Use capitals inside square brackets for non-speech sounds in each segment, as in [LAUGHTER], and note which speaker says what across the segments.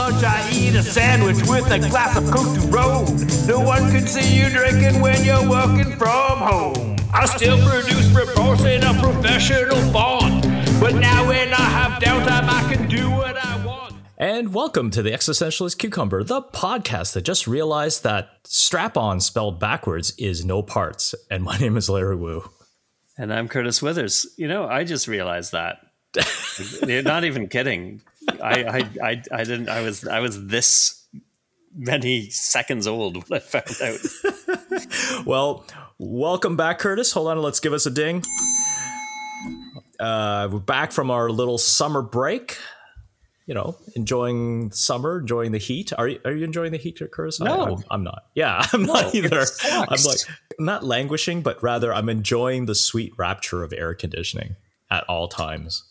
Speaker 1: lunch, I eat a sandwich with a glass of Coke to roll. No one can see you drinking when you're working from home. I still produce reports in a professional font. But now when I have downtime, I can do what I want.
Speaker 2: And welcome to the Existentialist Cucumber, the podcast that just realized that strap on spelled backwards is no parts. And my name is Larry Wu.
Speaker 3: And I'm Curtis Withers. You know, I just realized that. [LAUGHS] You're not even kidding. I, I, I, I didn't. I was, I was this many seconds old when I found
Speaker 2: out. [LAUGHS] well, welcome back, Curtis. Hold on, let's give us a ding. Uh, we're back from our little summer break. You know, enjoying summer, enjoying the heat. Are you, are you enjoying the heat, Curtis?
Speaker 3: No,
Speaker 2: I, am I'm not. Yeah, [LAUGHS] I'm no, not either. I'm like not languishing, but rather I'm enjoying the sweet rapture of air conditioning at all times.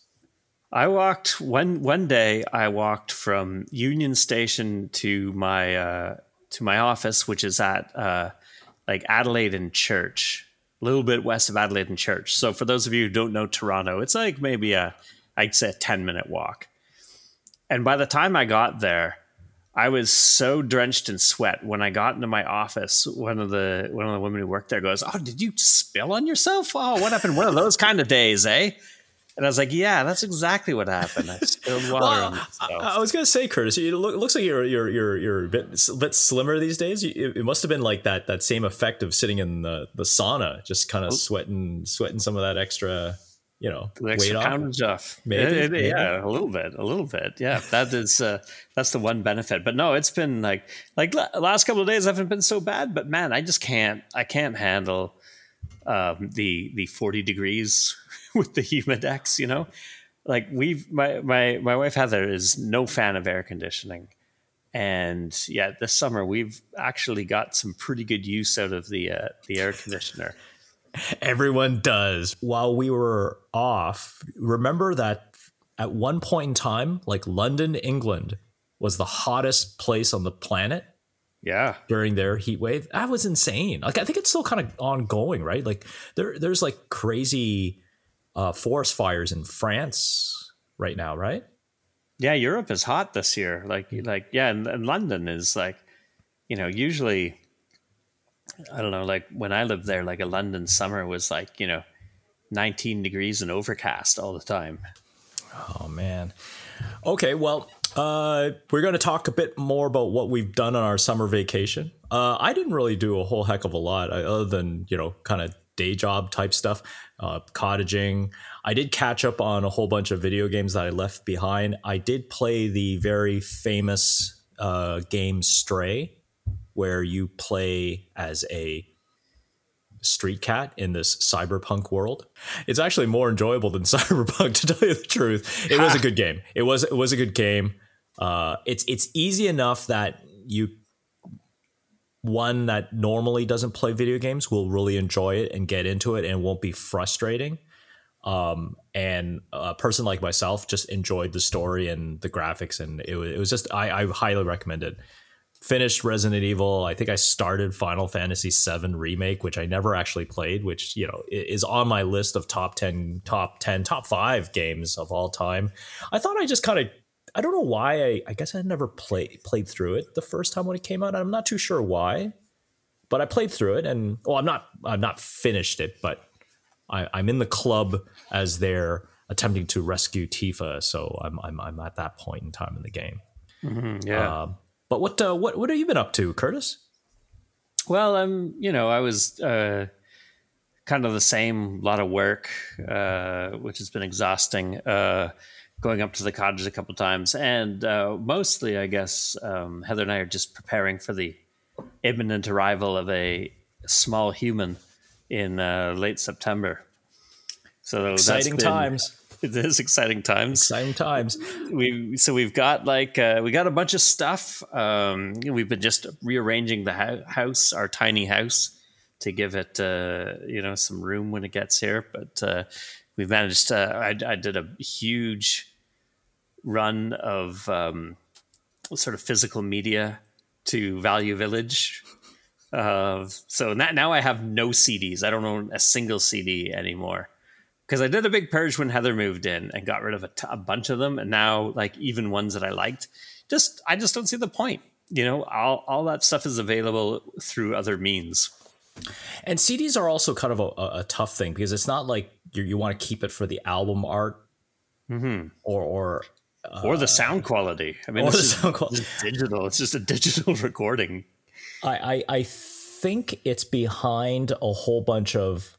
Speaker 3: I walked one one day. I walked from Union Station to my uh, to my office, which is at uh, like Adelaide and Church, a little bit west of Adelaide and Church. So for those of you who don't know Toronto, it's like maybe a I'd say a ten minute walk. And by the time I got there, I was so drenched in sweat. When I got into my office, one of the one of the women who worked there goes, "Oh, did you spill on yourself? Oh, what happened? One of those kind of days, eh?" And I was like, yeah, that's exactly what happened. I spilled water well, on
Speaker 2: I, I, was gonna say, Curtis, it look, looks like you're you're you're you're a bit a bit slimmer these days. it, it, must have been like that that same effect of sitting in the, the sauna, just kind of sweating sweating some of that extra, you know,
Speaker 3: the extra weight poundage off. off. Maybe, it, maybe, yeah, a little bit, a little bit. Yeah, that is uh, that's the one benefit. But no, it's been like like last couple of days haven't been so bad. But man, I just can't I can't handle um, the the forty degrees [LAUGHS] with the humidex, you know? Like we've my my my wife Heather is no fan of air conditioning. And yeah, this summer we've actually got some pretty good use out of the uh, the air conditioner. [LAUGHS]
Speaker 2: Everyone does. While we were off, remember that at one point in time, like London, England was the hottest place on the planet.
Speaker 3: Yeah.
Speaker 2: During their heat wave. That was insane. Like I think it's still kind of ongoing, right? Like there there's like crazy uh, forest fires in France right now, right?
Speaker 3: Yeah, Europe is hot this year. Like, mm. like yeah, and, and London is like, you know, usually, I don't know, like when I lived there, like a London summer was like, you know, 19 degrees and overcast all the time.
Speaker 2: Oh man. Okay, well, uh, we're going to talk a bit more about what we've done on our summer vacation. Uh, I didn't really do a whole heck of a lot, uh, other than you know, kind of day job type stuff, uh, cottaging. I did catch up on a whole bunch of video games that I left behind. I did play the very famous uh, game Stray, where you play as a street cat in this cyberpunk world. It's actually more enjoyable than [LAUGHS] cyberpunk, to tell you the truth. It was a [LAUGHS] good game. It was it was a good game. Uh, it's it's easy enough that you one that normally doesn't play video games will really enjoy it and get into it and won't be frustrating. Um, and a person like myself just enjoyed the story and the graphics, and it was, it was just I, I highly recommend it. Finished Resident Evil. I think I started Final Fantasy VII remake, which I never actually played, which you know is on my list of top ten, top ten, top five games of all time. I thought I just kind of I don't know why. I, I guess I never played played through it the first time when it came out. I'm not too sure why, but I played through it, and well, I'm not I'm not finished it, but I, I'm in the club as they're attempting to rescue Tifa. So I'm I'm I'm at that point in time in the game.
Speaker 3: Mm-hmm, yeah.
Speaker 2: Uh, but what uh, what what have you been up to, Curtis?
Speaker 3: Well, I'm you know I was uh, kind of the same, lot of work, uh, which has been exhausting. Uh, going up to the cottage a couple times, and uh, mostly, I guess, um, Heather and I are just preparing for the imminent arrival of a small human in uh, late September.
Speaker 2: So exciting been, times. [LAUGHS]
Speaker 3: It is exciting times.
Speaker 2: Exciting times.
Speaker 3: We so we've got like uh, we got a bunch of stuff. Um, we've been just rearranging the house, our tiny house, to give it uh, you know some room when it gets here. But uh, we've managed. I, I did a huge run of um, sort of physical media to Value Village. Uh, so now, now I have no CDs. I don't own a single CD anymore. because I did a big purge when Heather moved in and got rid of a, t- a bunch of them, and now like even ones that I liked, just I just don't see the point. You know, all all that stuff is available through other means.
Speaker 2: And CDs are also kind of a, a tough thing because it's not like you, you want to keep it for the album art
Speaker 3: mm-hmm.
Speaker 2: or or
Speaker 3: or the sound quality. I mean,
Speaker 2: or the sound quality.
Speaker 3: digital. It's just a digital [LAUGHS] recording.
Speaker 2: I, I I think it's behind a whole bunch of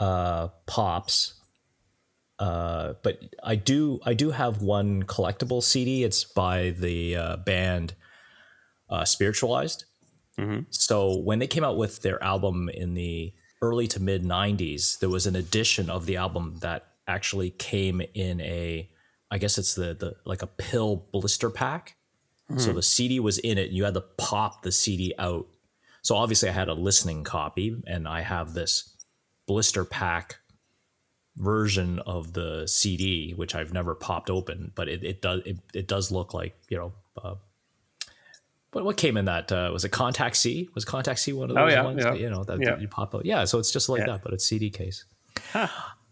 Speaker 2: uh, pops. Uh, but I do I do have one collectible CD. It's by the uh, band uh, Spiritualized.
Speaker 3: Mm-hmm.
Speaker 2: So when they came out with their album in the early to mid '90s, there was an edition of the album that actually came in a, I guess it's the the like a pill blister pack. Mm-hmm. So the CD was in it, and you had to pop the CD out. So obviously, I had a listening copy, and I have this blister pack version of the CD, which I've never popped open, but it, it does it, it does look like you know. Uh, what what came in that? Uh, was it Contac C? Was Contac C one of those
Speaker 3: oh, yeah,
Speaker 2: ones?
Speaker 3: Yeah.
Speaker 2: You know that,
Speaker 3: yeah.
Speaker 2: that, you pop out. Yeah, so it's just like that, but it's CD case.
Speaker 3: Huh.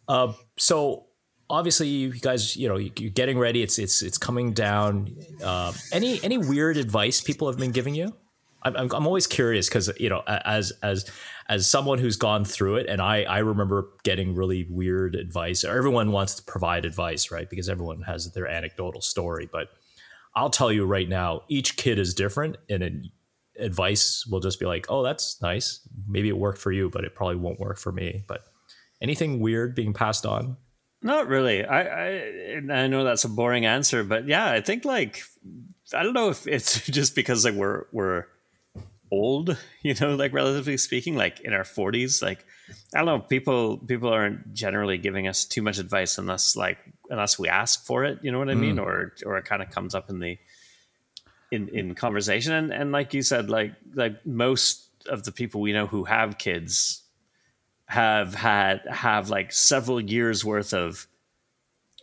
Speaker 2: Uh, so obviously, you guys, you know, you're getting ready. It's it's it's coming down. Uh, any any weird advice people have been giving you? I'm I'm always curious because you know as as as someone who's gone through it, and I I remember getting really weird advice. Everyone wants to provide advice, right? Because everyone has their anecdotal story, but I'll tell you right now, each kid is different, and it, advice will just be like, "Oh, that's nice. Maybe it worked for you, but it probably won't work for me." But anything weird being passed on?
Speaker 3: Not really. I I, I know that's a boring answer, but yeah, I think like I don't know if it's [LAUGHS] just because like we're we're old, you know, like relatively speaking, like in our 40s, like I don't know, people people aren't generally giving us too much advice unless like unless we ask for it, you know what I mean? Mm. Or or it kind of comes up in the in in conversation and and like you said like like most of the people we know who have kids have had have like several years worth of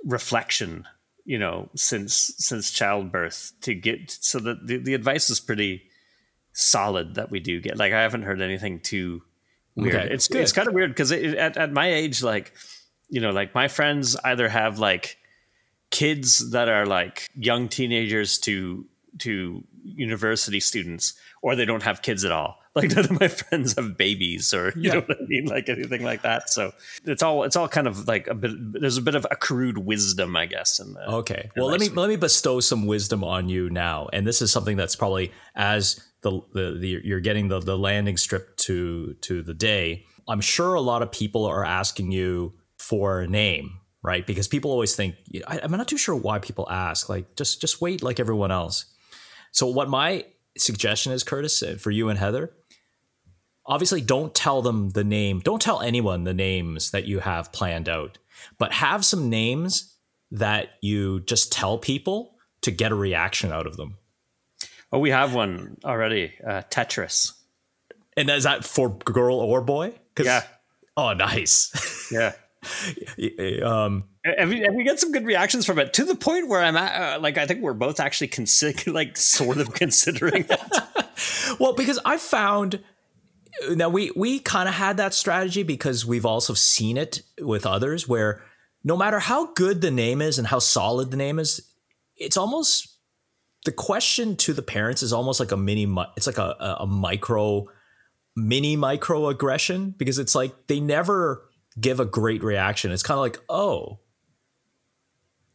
Speaker 3: reflection you know since since childbirth to get so that the, the advice is pretty solid that we do get. Like i haven't heard anything too weird. Okay, it's good. it's kind of weird because at, at my age like you know like my friends either have like kids that are like young teenagers to to university students or they don't have kids at all like none of my friends have babies or you yeah. know what I mean, like anything like that. So it's all it's all kind of like a bit. There's a bit of accrued wisdom, I guess. In the,
Speaker 2: okay, well let me let me bestow some wisdom on you now, and this is something that's probably as the the, the you're getting the the landing strip to to the day. I'm sure a lot of people are asking you for a name, right? Because people always think I, I'm not too sure why people ask. Like just just wait like everyone else. So what my suggestion is, Curtis, uh, for you and Heather obviously don't tell them the name don't tell anyone the names that you have planned out but have some names that you just tell people to get a reaction out of them.
Speaker 3: Oh we have one already uh, tetris.
Speaker 2: And is that for girl or boy?
Speaker 3: Yeah.
Speaker 2: Oh nice. [LAUGHS]
Speaker 3: Yeah.
Speaker 2: Um
Speaker 3: and we, and we get some good reactions from it? To the point where I'm at, uh, like, I think we're both actually consider, [LAUGHS] like, sort of considering it. [LAUGHS]
Speaker 2: well, because I found now we we kind of had that strategy because we've also seen it with others where no matter how good the name is and how solid the name is it's almost the question to the parents is almost like a mini it's like a, a micro mini micro aggression because it's like they never give a great reaction. It's kind of like oh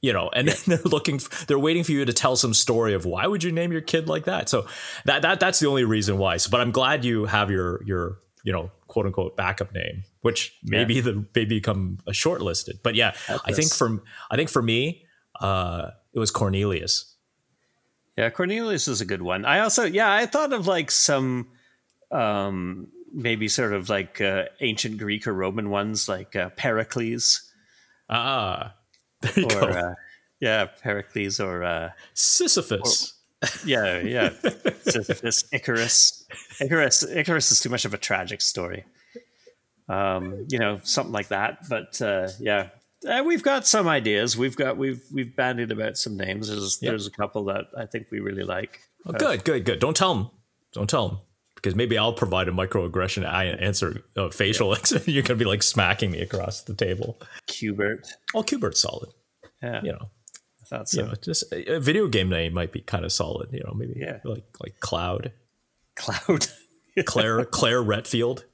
Speaker 2: you know and then [LAUGHS] they're looking they're waiting for you to tell some story of why would you name your kid like that? So that that that's the only reason why. So, but i'm glad you have your your you know quote unquote backup name which maybe yeah. the may become a shortlisted. But yeah i think for i think for me uh it was cornelius.
Speaker 3: Yeah cornelius is a good one. I also yeah i thought of like some um maybe sort of like uh, ancient greek or roman ones like uh, pericles.
Speaker 2: Ah [LAUGHS]
Speaker 3: or uh, yeah, Pericles or uh,
Speaker 2: Sisyphus.
Speaker 3: Or, yeah, yeah, Sisyphus, Icarus. Icarus, Icarus is too much of a tragic story. Um, you know, something like that. But uh, yeah, uh, we've got some ideas. We've got we've we've bandied about some names. There's yep. there's a couple that I think we really like.
Speaker 2: Oh, good, good, good. Don't tell them. Don't tell them because maybe I'll provide a microaggression I answer uh, facial. Yeah. [LAUGHS] You're gonna be like smacking me across the table.
Speaker 3: Qbert.
Speaker 2: Oh, Qbert's solid.
Speaker 3: Yeah.
Speaker 2: You know,
Speaker 3: that's
Speaker 2: you know, just a, a video game name might be kind of solid. You know, maybe
Speaker 3: Yeah.
Speaker 2: like like Cloud,
Speaker 3: Cloud. [LAUGHS]
Speaker 2: Claire Claire Redfield.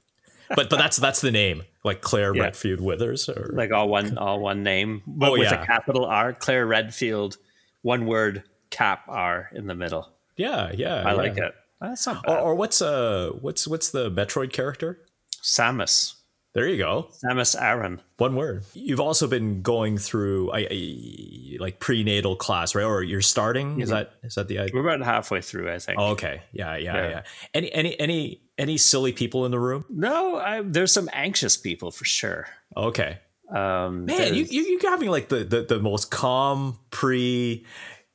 Speaker 2: But but that's that's the name, like Claire
Speaker 3: Yeah.
Speaker 2: Redfield Withers, or
Speaker 3: like all one all one name, but
Speaker 2: Oh,
Speaker 3: with
Speaker 2: yeah.
Speaker 3: a capital R. Claire Redfield, one word, cap R in the middle.
Speaker 2: yeah, yeah.
Speaker 3: I like it. That's not
Speaker 2: Or,
Speaker 3: bad.
Speaker 2: or what's uh what's what's the Metroid character?
Speaker 3: Samus.
Speaker 2: There you go.
Speaker 3: Samus Aran.
Speaker 2: One word. You've also been going through I, I like prenatal class, right? Or you're starting. Is that is that the idea?
Speaker 3: We're about halfway through, I think.
Speaker 2: Oh, okay. Yeah, yeah,
Speaker 3: Yeah.
Speaker 2: yeah. Any any any any silly people in the room?
Speaker 3: No, I, there's some anxious people for sure.
Speaker 2: Okay.
Speaker 3: Um,
Speaker 2: Man, you you you having like the the, the most calm pre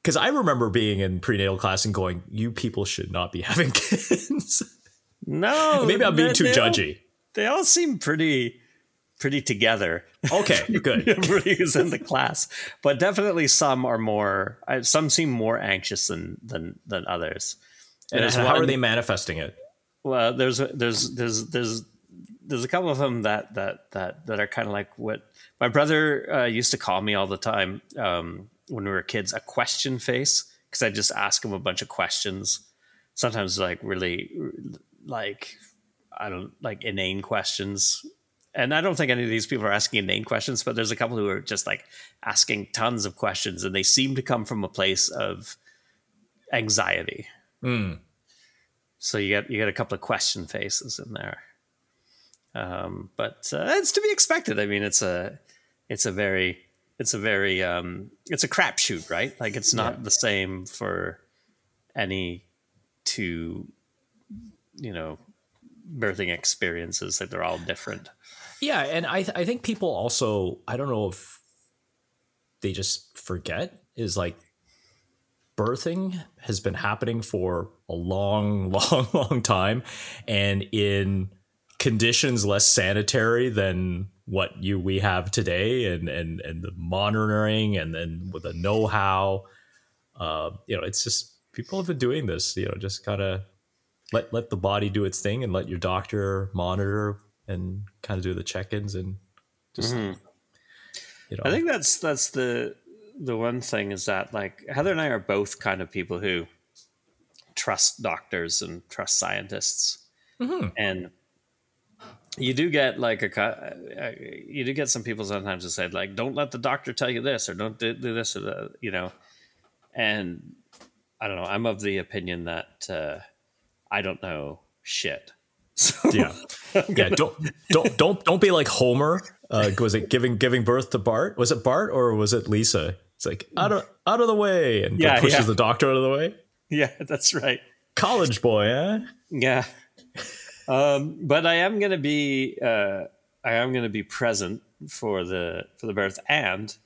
Speaker 2: because I remember being in prenatal class and going, "You people should not be [LAUGHS] having kids."
Speaker 3: no,
Speaker 2: Maybe I'm being
Speaker 3: they-
Speaker 2: too
Speaker 3: they all-
Speaker 2: judgy.
Speaker 3: they all seem pretty, pretty together.
Speaker 2: Okay, [LAUGHS] good.
Speaker 3: Everybody who's in the class, but definitely some are more. Some seem more anxious than than than others.
Speaker 2: And
Speaker 3: There's
Speaker 2: how are they manifesting it?
Speaker 3: Well, there's there's there's there's there's a couple of them that that that that are kind of like what my brother uh, used to call me all the time um, when we were kids, a question face, because I just ask him a bunch of questions. Sometimes like really like I don't like inane questions. And I don't think any of these people are asking inane questions, but there's a couple who are just like asking tons of questions, and they seem to come from a place of anxiety.
Speaker 2: Mm.
Speaker 3: So you get you get a couple of question faces in there, um, but uh, it's to be expected. I mean, it's a it's a very it's a very um, it's a crapshoot, right? Like it's not
Speaker 2: Yeah.
Speaker 3: the same for any two, you know, birthing experiences. Like they're all different.
Speaker 2: Yeah, and I th- I think people also I don't know if they just forget is like birthing has been happening for a long [LAUGHS] long long time and in conditions less sanitary than what you we have today and and and the monitoring and then with the know-how uh you know it's just people have been doing this you know just kind of let let the body do its thing and let your doctor monitor and kind of do the check-ins and just you know.
Speaker 3: Mm-hmm. I think that's that's the the one thing is that like Heather and I are both kind of people who trust doctors and trust scientists, and you do get like a cu- uh, you do get some people sometimes who say like don't let the doctor tell you this or don't do, do this or the you know, and I don't know. I'm of the opinion that uh, I don't know shit. [LAUGHS] So
Speaker 2: yeah [LAUGHS] yeah don't don't don't don't be like homer uh was it giving giving birth to bart was it bart or was it lisa it's like out of out of the way and
Speaker 3: Yeah,
Speaker 2: pushes
Speaker 3: yeah.
Speaker 2: the doctor out of the way
Speaker 3: yeah, [LAUGHS] that's right.
Speaker 2: college boy huh
Speaker 3: Yeah. Um, but I am going to be uh, I am going to be present for the for the birth, and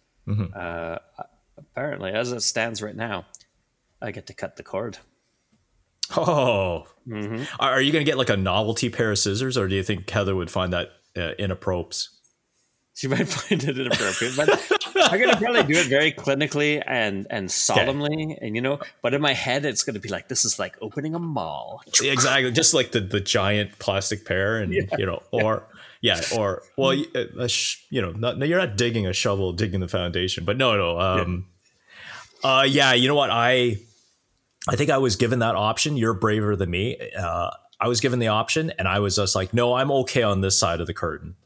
Speaker 3: uh, apparently, as it stands right now, I get to cut the cord.
Speaker 2: oh
Speaker 3: Mm-hmm.
Speaker 2: are you gonna get like a novelty pair of scissors or do you think heather would find that uh, inappropriate
Speaker 3: She might [LAUGHS] find it inappropriate, but I'm to probably do it very [LAUGHS] clinically and and solemnly, and you know. But in my head, it's going to be like this is like opening a mall.
Speaker 2: exactly. [LAUGHS] Just like the the giant plastic pear and you know or yeah or well a sh- you know not, no, you're not digging a shovel digging the foundation but no no um uh yeah you know what? I i think i was given that option you're braver than me uh i was given the option and i was just like no i'm okay on this side of the curtain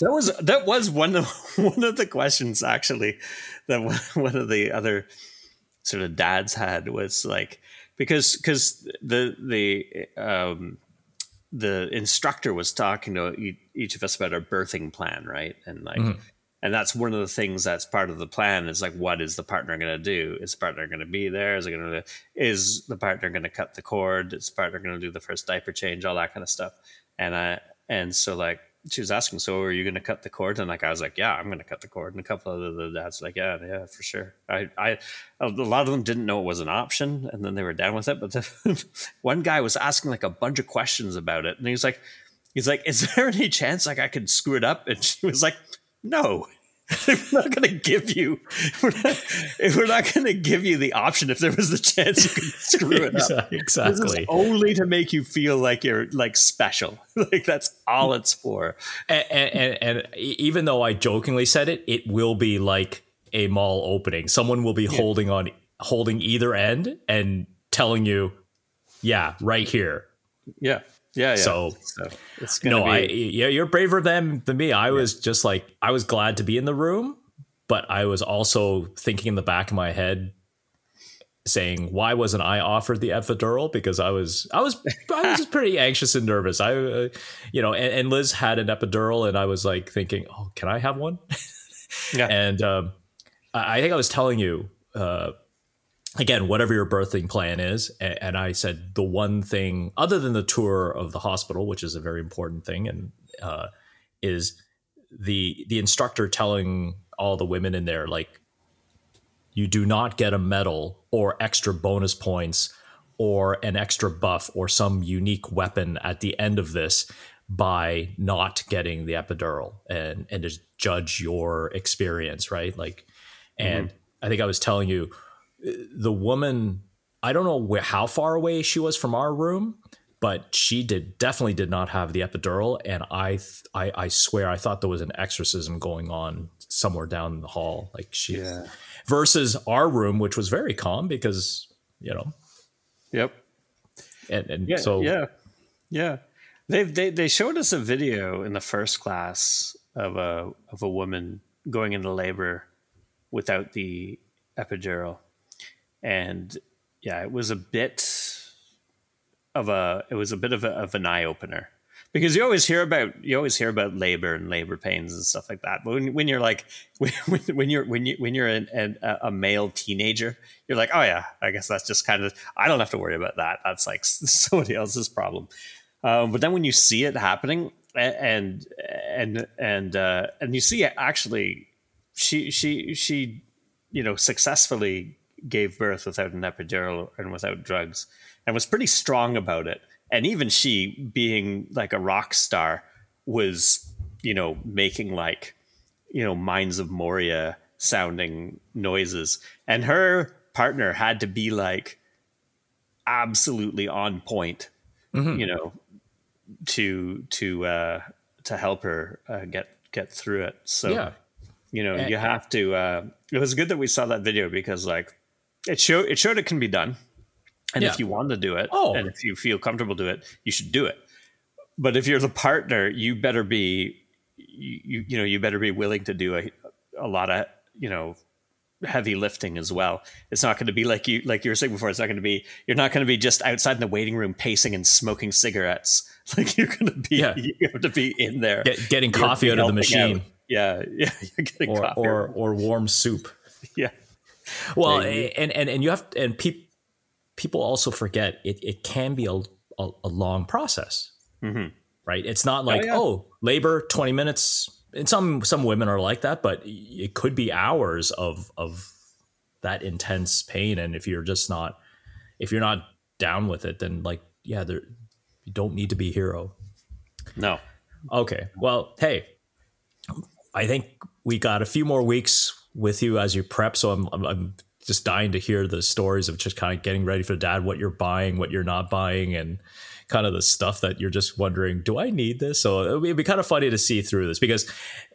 Speaker 3: That was that was one of [LAUGHS] one of the questions actually that [LAUGHS] one- of the other sort of dads had was like because because the the um the instructor was talking to each of us about our birthing plan right? And like and that's one of the things that's part of the plan is like what is the partner going to do? Is the partner going to be there? Is it going to is the partner going to cut the cord? Is the partner going to do the first diaper change? All that kind of stuff. And i and so like she was asking so are you going to cut the cord? And like i was like yeah i'm going to cut the cord. And a couple of the dads like yeah yeah for sure. I i a lot of them didn't know it was an option and then they were down with it but the, [LAUGHS] one guy was asking like a bunch of questions about it and he was like he's like is there any chance like i could screw it up? And she was like no [LAUGHS] we're not going to give you we're not, [LAUGHS] we're not going to give you the option if there was the chance you could screw it up. [LAUGHS]
Speaker 2: Exactly.
Speaker 3: This is only to make you feel like you're like special. Like that's all it's for.
Speaker 2: And, and, and even though i jokingly said it it will be like a mall opening. Someone will be yeah. holding on holding either end and telling you yeah right here.
Speaker 3: Yeah yeah, yeah.
Speaker 2: So, so it's no, be- I yeah, you're braver than than me. I yeah. was just like I was glad to be in the room, but I was also thinking in the back of my head, saying why wasn't I offered the epidural? Because I was I was I was just pretty anxious and nervous. I uh, you know, and, and, Liz had an epidural, and I was like thinking, oh, can I have one? yeah, [LAUGHS] and um, I think I was telling you. Uh, again, whatever your birthing plan is. And I said the one thing, other than the tour of the hospital, which is a very important thing, and uh, is the the instructor telling all the women in there like, you do not get a medal or extra bonus points or an extra buff or some unique weapon at the end of this by not getting the epidural and and just judge your experience right like and mm-hmm. i think i was telling you the woman i don't know where, how far away she was from our room but she did definitely did not have the epidural. And I, I i swear i thought there was an exorcism going on somewhere down the hall. Like she yeah. versus our room which was very calm because you know.
Speaker 3: Yep.
Speaker 2: And, and
Speaker 3: yeah,
Speaker 2: so
Speaker 3: yeah. Yeah. They they they showed us a video in the first class of a of a woman going into labor without the epidural and yeah, it was a bit of a it was a bit of, a, of an eye opener because you always hear about you always hear about labor and labor pains and stuff like that. But when, when you're like [LAUGHS] when, when you're when you when you're an, an, a male teenager, you're like, oh yeah, I guess that's just kind of I don't have to worry about that. That's like [LAUGHS] somebody else's problem. Um, but then when you see it happening and and and uh, and you see it actually, she she she you know successfully gave birth without an epidural and without drugs and was pretty strong about it. And even she, being like a rock star, was, you know, making like, you know, Mines of Moria sounding noises. And her partner had to be like absolutely on point, mm-hmm. you know, to to uh to help her uh, get get through it. So yeah. you know, and, you have to uh it was good that we saw that video because like it showed it showed it can be done, and yeah. if you want to do it, oh. and if you feel comfortable do it, you should do it. But if you're the partner, you better be you you know you better be willing to do a a lot of you know heavy lifting as well. It's not going to be like you like you were saying before. It's not going to be you're not going to be just outside in the waiting room pacing and smoking cigarettes. [LAUGHS] Like you're going to be yeah. [LAUGHS] you have to be in there
Speaker 2: Get, getting coffee out of the machine.
Speaker 3: Out. Yeah, [LAUGHS] yeah,
Speaker 2: you're getting or, coffee or or warm soup.
Speaker 3: Yeah,
Speaker 2: well, and, and and you have and people people also forget it. It can be a a, a long process, mm-hmm. right? It's not like oh, yeah. oh, labor twenty minutes. And some some women are like that, but it could be hours of of that intense pain. And if you're just not if you're not down with it, then like yeah, there you don't need to be hero.
Speaker 3: No.
Speaker 2: Okay. Well, hey, I think we got a few more weeks with you as you prep. So I'm, I'm, I'm just dying to hear the stories of just kind of getting ready for dad, what you're buying, what you're not buying, and kind of the stuff that you're just wondering, do I need this? So it'd be, it'd be kind of funny to see through this because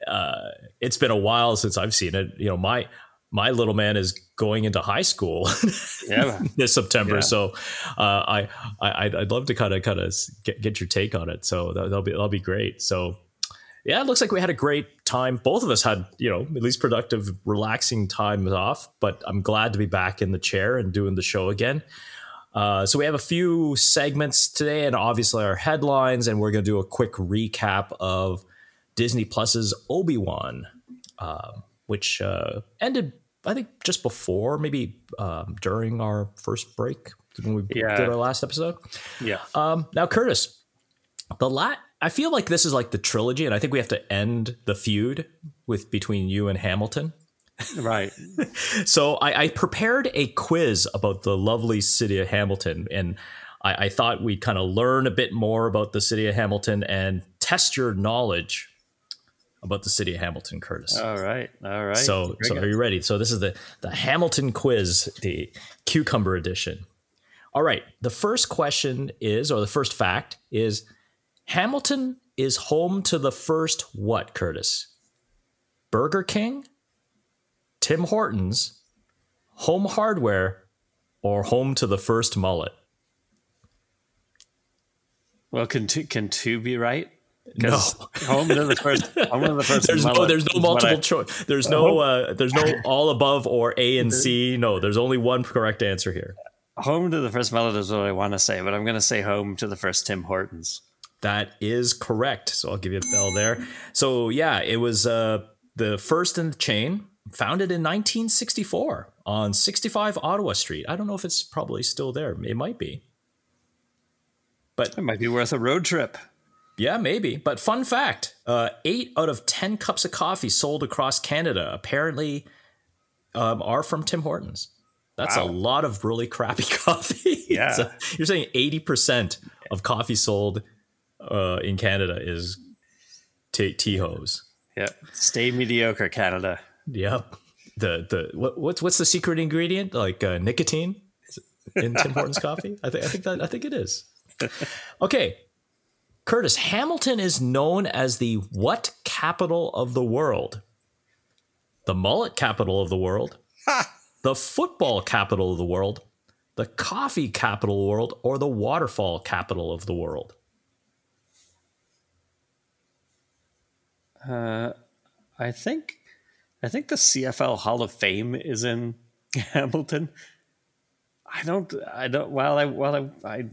Speaker 2: uh, it's been a while since I've seen it. You know, my my little man is going into high school [LAUGHS] yeah. this September. Yeah. So uh, I, I I'd love to kind of kind of get, get your take on it. So that, will be that'll be great. So yeah, it looks like we had a great time. Both of us had, you know, at least productive, relaxing times off. But I'm glad to be back in the chair and doing the show again. Uh, so we have a few segments today, and obviously our headlines, and we're going to do a quick recap of Disney Plus's Obi Wan, uh, which uh, ended, I think, just before, maybe um, during our first break when we yeah. did our last episode.
Speaker 3: Yeah.
Speaker 2: Um, now, Curtis, the lat I feel like this is like the trilogy, and I think we have to end the feud with between you and Hamilton.
Speaker 3: Right. [LAUGHS]
Speaker 2: so I, I, prepared a quiz about the lovely city of Hamilton, and I, I thought we'd kind of learn a bit more about the city of Hamilton and test your knowledge about the city of Hamilton, Curtis.
Speaker 3: All right, all right.
Speaker 2: So, so are you ready? So this is the the Hamilton quiz, the cucumber edition. All right. The first question is, or the first fact is, Hamilton is home to the first what, Curtis? Burger King, Tim Hortons, Home Hardware, or home to the first mullet?
Speaker 3: well, can two, can two be right?
Speaker 2: No.
Speaker 3: home to the first. Home to the first. [LAUGHS]
Speaker 2: There's no, there's no multiple choice. There's no, uh, there's no [LAUGHS] all above or A and C. No, there's only one correct answer here.
Speaker 3: home to the first mullet is what I want to say, but I'm going to say home to the first Tim Hortons.
Speaker 2: That is correct. So I'll give you a bell there. So yeah, it was uh, the first in the chain, founded in 1964 on 65 Ottawa Street. I don't know if it's probably still there. It might be. But
Speaker 3: It might be worth a road trip.
Speaker 2: yeah, maybe. But fun fact: uh, eight out of ten cups of coffee sold across Canada apparently um, are from Tim Hortons. That's a lot of really crappy [LAUGHS] coffee.
Speaker 3: Yeah.
Speaker 2: So you're saying eighty percent of coffee sold uh, in Canada is t hose.
Speaker 3: Yep. Stay mediocre, Canada.
Speaker 2: Yep. The the what, what's what's the secret ingredient? Like uh, nicotine in Tim Hortons coffee? I think I think that I think it is. Okay. Curtis, Hamilton is known as the what capital of the world? The mullet capital of the world, the football capital of the world, the coffee capital of the world, or the waterfall capital of the world?
Speaker 3: Uh, I think, I think the CFL Hall of Fame is in [LAUGHS] Hamilton. I don't. I don't. While I. While I. I.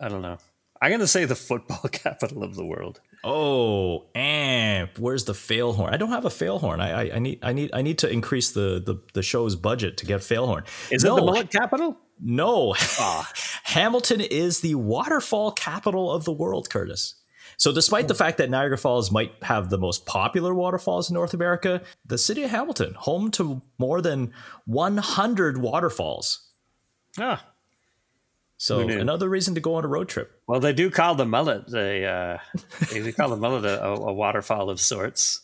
Speaker 3: I don't know. I'm gonna say the football [LAUGHS] capital of the world.
Speaker 2: Oh, and where's the fail horn? I don't have a fail horn. I, I, I need I need I need to increase the, the the show's budget to get fail horn.
Speaker 3: Is
Speaker 2: no,
Speaker 3: it the mullet capital?
Speaker 2: No,
Speaker 3: Ah. [LAUGHS]
Speaker 2: Hamilton is the waterfall capital of the world, Curtis. So, despite the fact that Niagara Falls might have the most popular waterfalls in North America, the city of Hamilton, home to more than 100 waterfalls.
Speaker 3: Ah.
Speaker 2: So, another reason to go on a road trip.
Speaker 3: Well, they do call the mullet. [LAUGHS] They uh, they call the mullet a, a waterfall of sorts.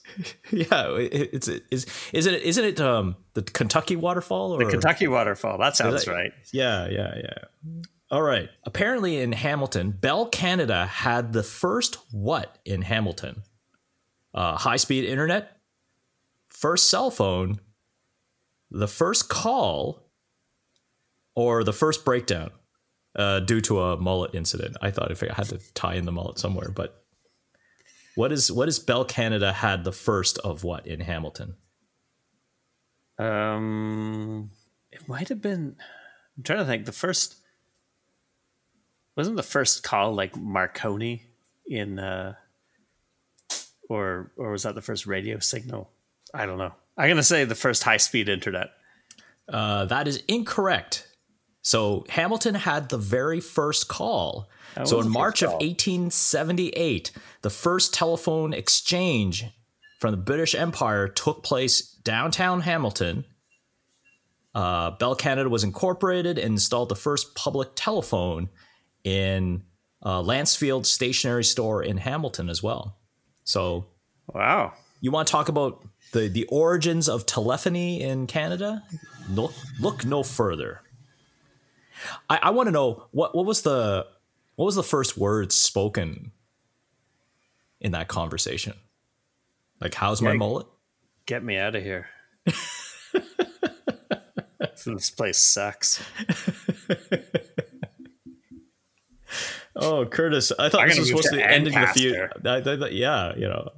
Speaker 2: Yeah, it, it's is isn't it isn't it um the Kentucky waterfall or
Speaker 3: The Kentucky waterfall. That sounds
Speaker 2: that-
Speaker 3: right.
Speaker 2: Yeah, yeah, yeah. All right. Apparently in Hamilton, Bell Canada had the first what in Hamilton? Uh, high speed internet, first cell phone, the first call, or the first breakdown uh, due to a mullet incident. I thought if I had to tie in the mullet somewhere, but what is what is Bell Canada had the first of what in Hamilton?
Speaker 3: Um, it might have been. I'm trying to think. The first wasn't the first call like Marconi in, uh, or or was that the first radio signal? I don't know. I'm gonna say the first high speed internet.
Speaker 2: Uh, that is incorrect. So Hamilton had the very first call.
Speaker 3: That
Speaker 2: so in March
Speaker 3: first
Speaker 2: of 1878, the first telephone exchange from the British Empire took place downtown Hamilton. Uh, Bell Canada was incorporated and installed the first public telephone in uh, Lancefield Stationery Store in Hamilton as well. So
Speaker 3: Wow.
Speaker 2: you want to talk about the, the origins of telephony in Canada? Look, look no further. I, I want to know what, what was the what was the first word spoken in that conversation? Like, how's my mullet?
Speaker 3: Get me out of here. [LAUGHS] this place sucks. [LAUGHS]
Speaker 2: Oh, Curtis, I thought this was supposed to be ending the feud.
Speaker 3: Ancaster.
Speaker 2: I- I- I- yeah, you know.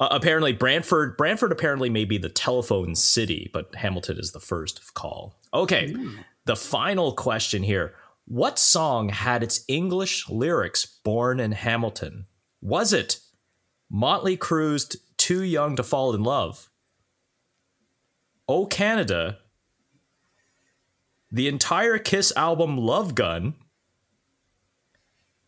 Speaker 2: Uh, apparently, Brantford, Brantford apparently may be the telephone city, but Hamilton is the first of call. Okay, the final question here: What song had its English lyrics born in Hamilton? Was it Motley Crue's "Too Young to Fall in Love"? Oh Canada, the entire Kiss album "Love Gun"?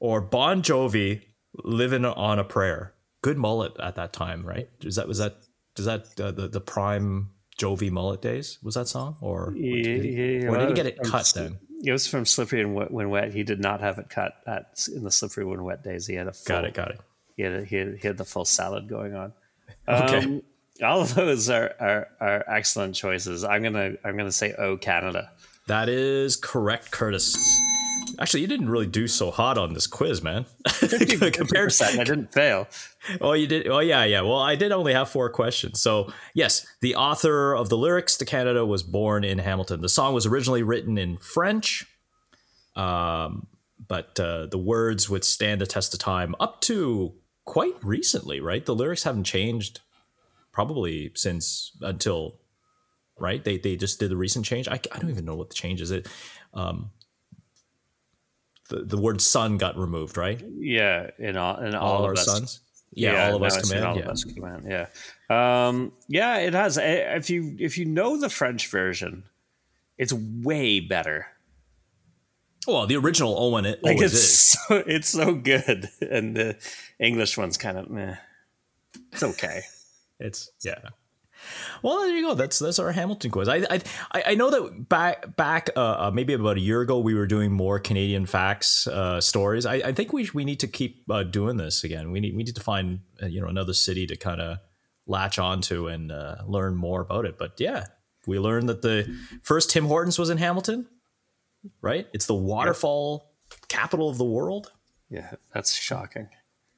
Speaker 2: Or Bon Jovi living on a prayer. Good mullet at that time, right? Is that was that does that uh, the the prime Jovi mullet days? Was that song or did he,
Speaker 3: Yeah,
Speaker 2: or did he get it cut
Speaker 3: Sli-
Speaker 2: then?
Speaker 3: It was from Slippery and Wet, When Wet. He did not have it cut at in the Slippery When Wet days. He had a full,
Speaker 2: Got it, got it.
Speaker 3: He had, a, he had he had the full salad going on. [LAUGHS]
Speaker 2: Okay.
Speaker 3: Um, all of those are, are are excellent choices. I'm gonna I'm gonna say oh Canada.
Speaker 2: That is correct, Curtis. Actually, you didn't really do so hot on this quiz, man. [LAUGHS] Compared
Speaker 3: I didn't fail.
Speaker 2: Oh, you did. Oh, yeah, yeah. Well, I did only have four questions. So, yes, the author of the lyrics to Canada was born in Hamilton. The song was originally written in French, um, but uh, the words would stand the test of time up to quite recently, right? The lyrics haven't changed probably since until right. They they just did the recent change. I, I don't even know what the change is. It um, the the word "son" got removed, right?
Speaker 3: Yeah, in all in all,
Speaker 2: All,
Speaker 3: of
Speaker 2: our
Speaker 3: us.
Speaker 2: sons. Yeah, all of us command.
Speaker 3: All
Speaker 2: yeah.
Speaker 3: of us command. Yeah, um, yeah. It has. eh, If you if you know the French version, it's way better.
Speaker 2: Well, the original Owen it
Speaker 3: Like
Speaker 2: always
Speaker 3: it's
Speaker 2: is. [LAUGHS]
Speaker 3: so, it's so good, and the English one's kind of meh. It's okay. [LAUGHS]
Speaker 2: It's yeah. Well, there you go. That's that's our Hamilton quiz. I I I- know that back back uh, uh, maybe about a year ago we were doing more Canadian facts uh, stories. I, I think we we need to keep uh, doing this again. We need we need to find uh, you know another city to kind of latch onto and uh, learn more about it. But yeah, we learned that the first Tim Hortons was in Hamilton, right? It's the waterfall capital of the world.
Speaker 3: Yeah, that's shocking.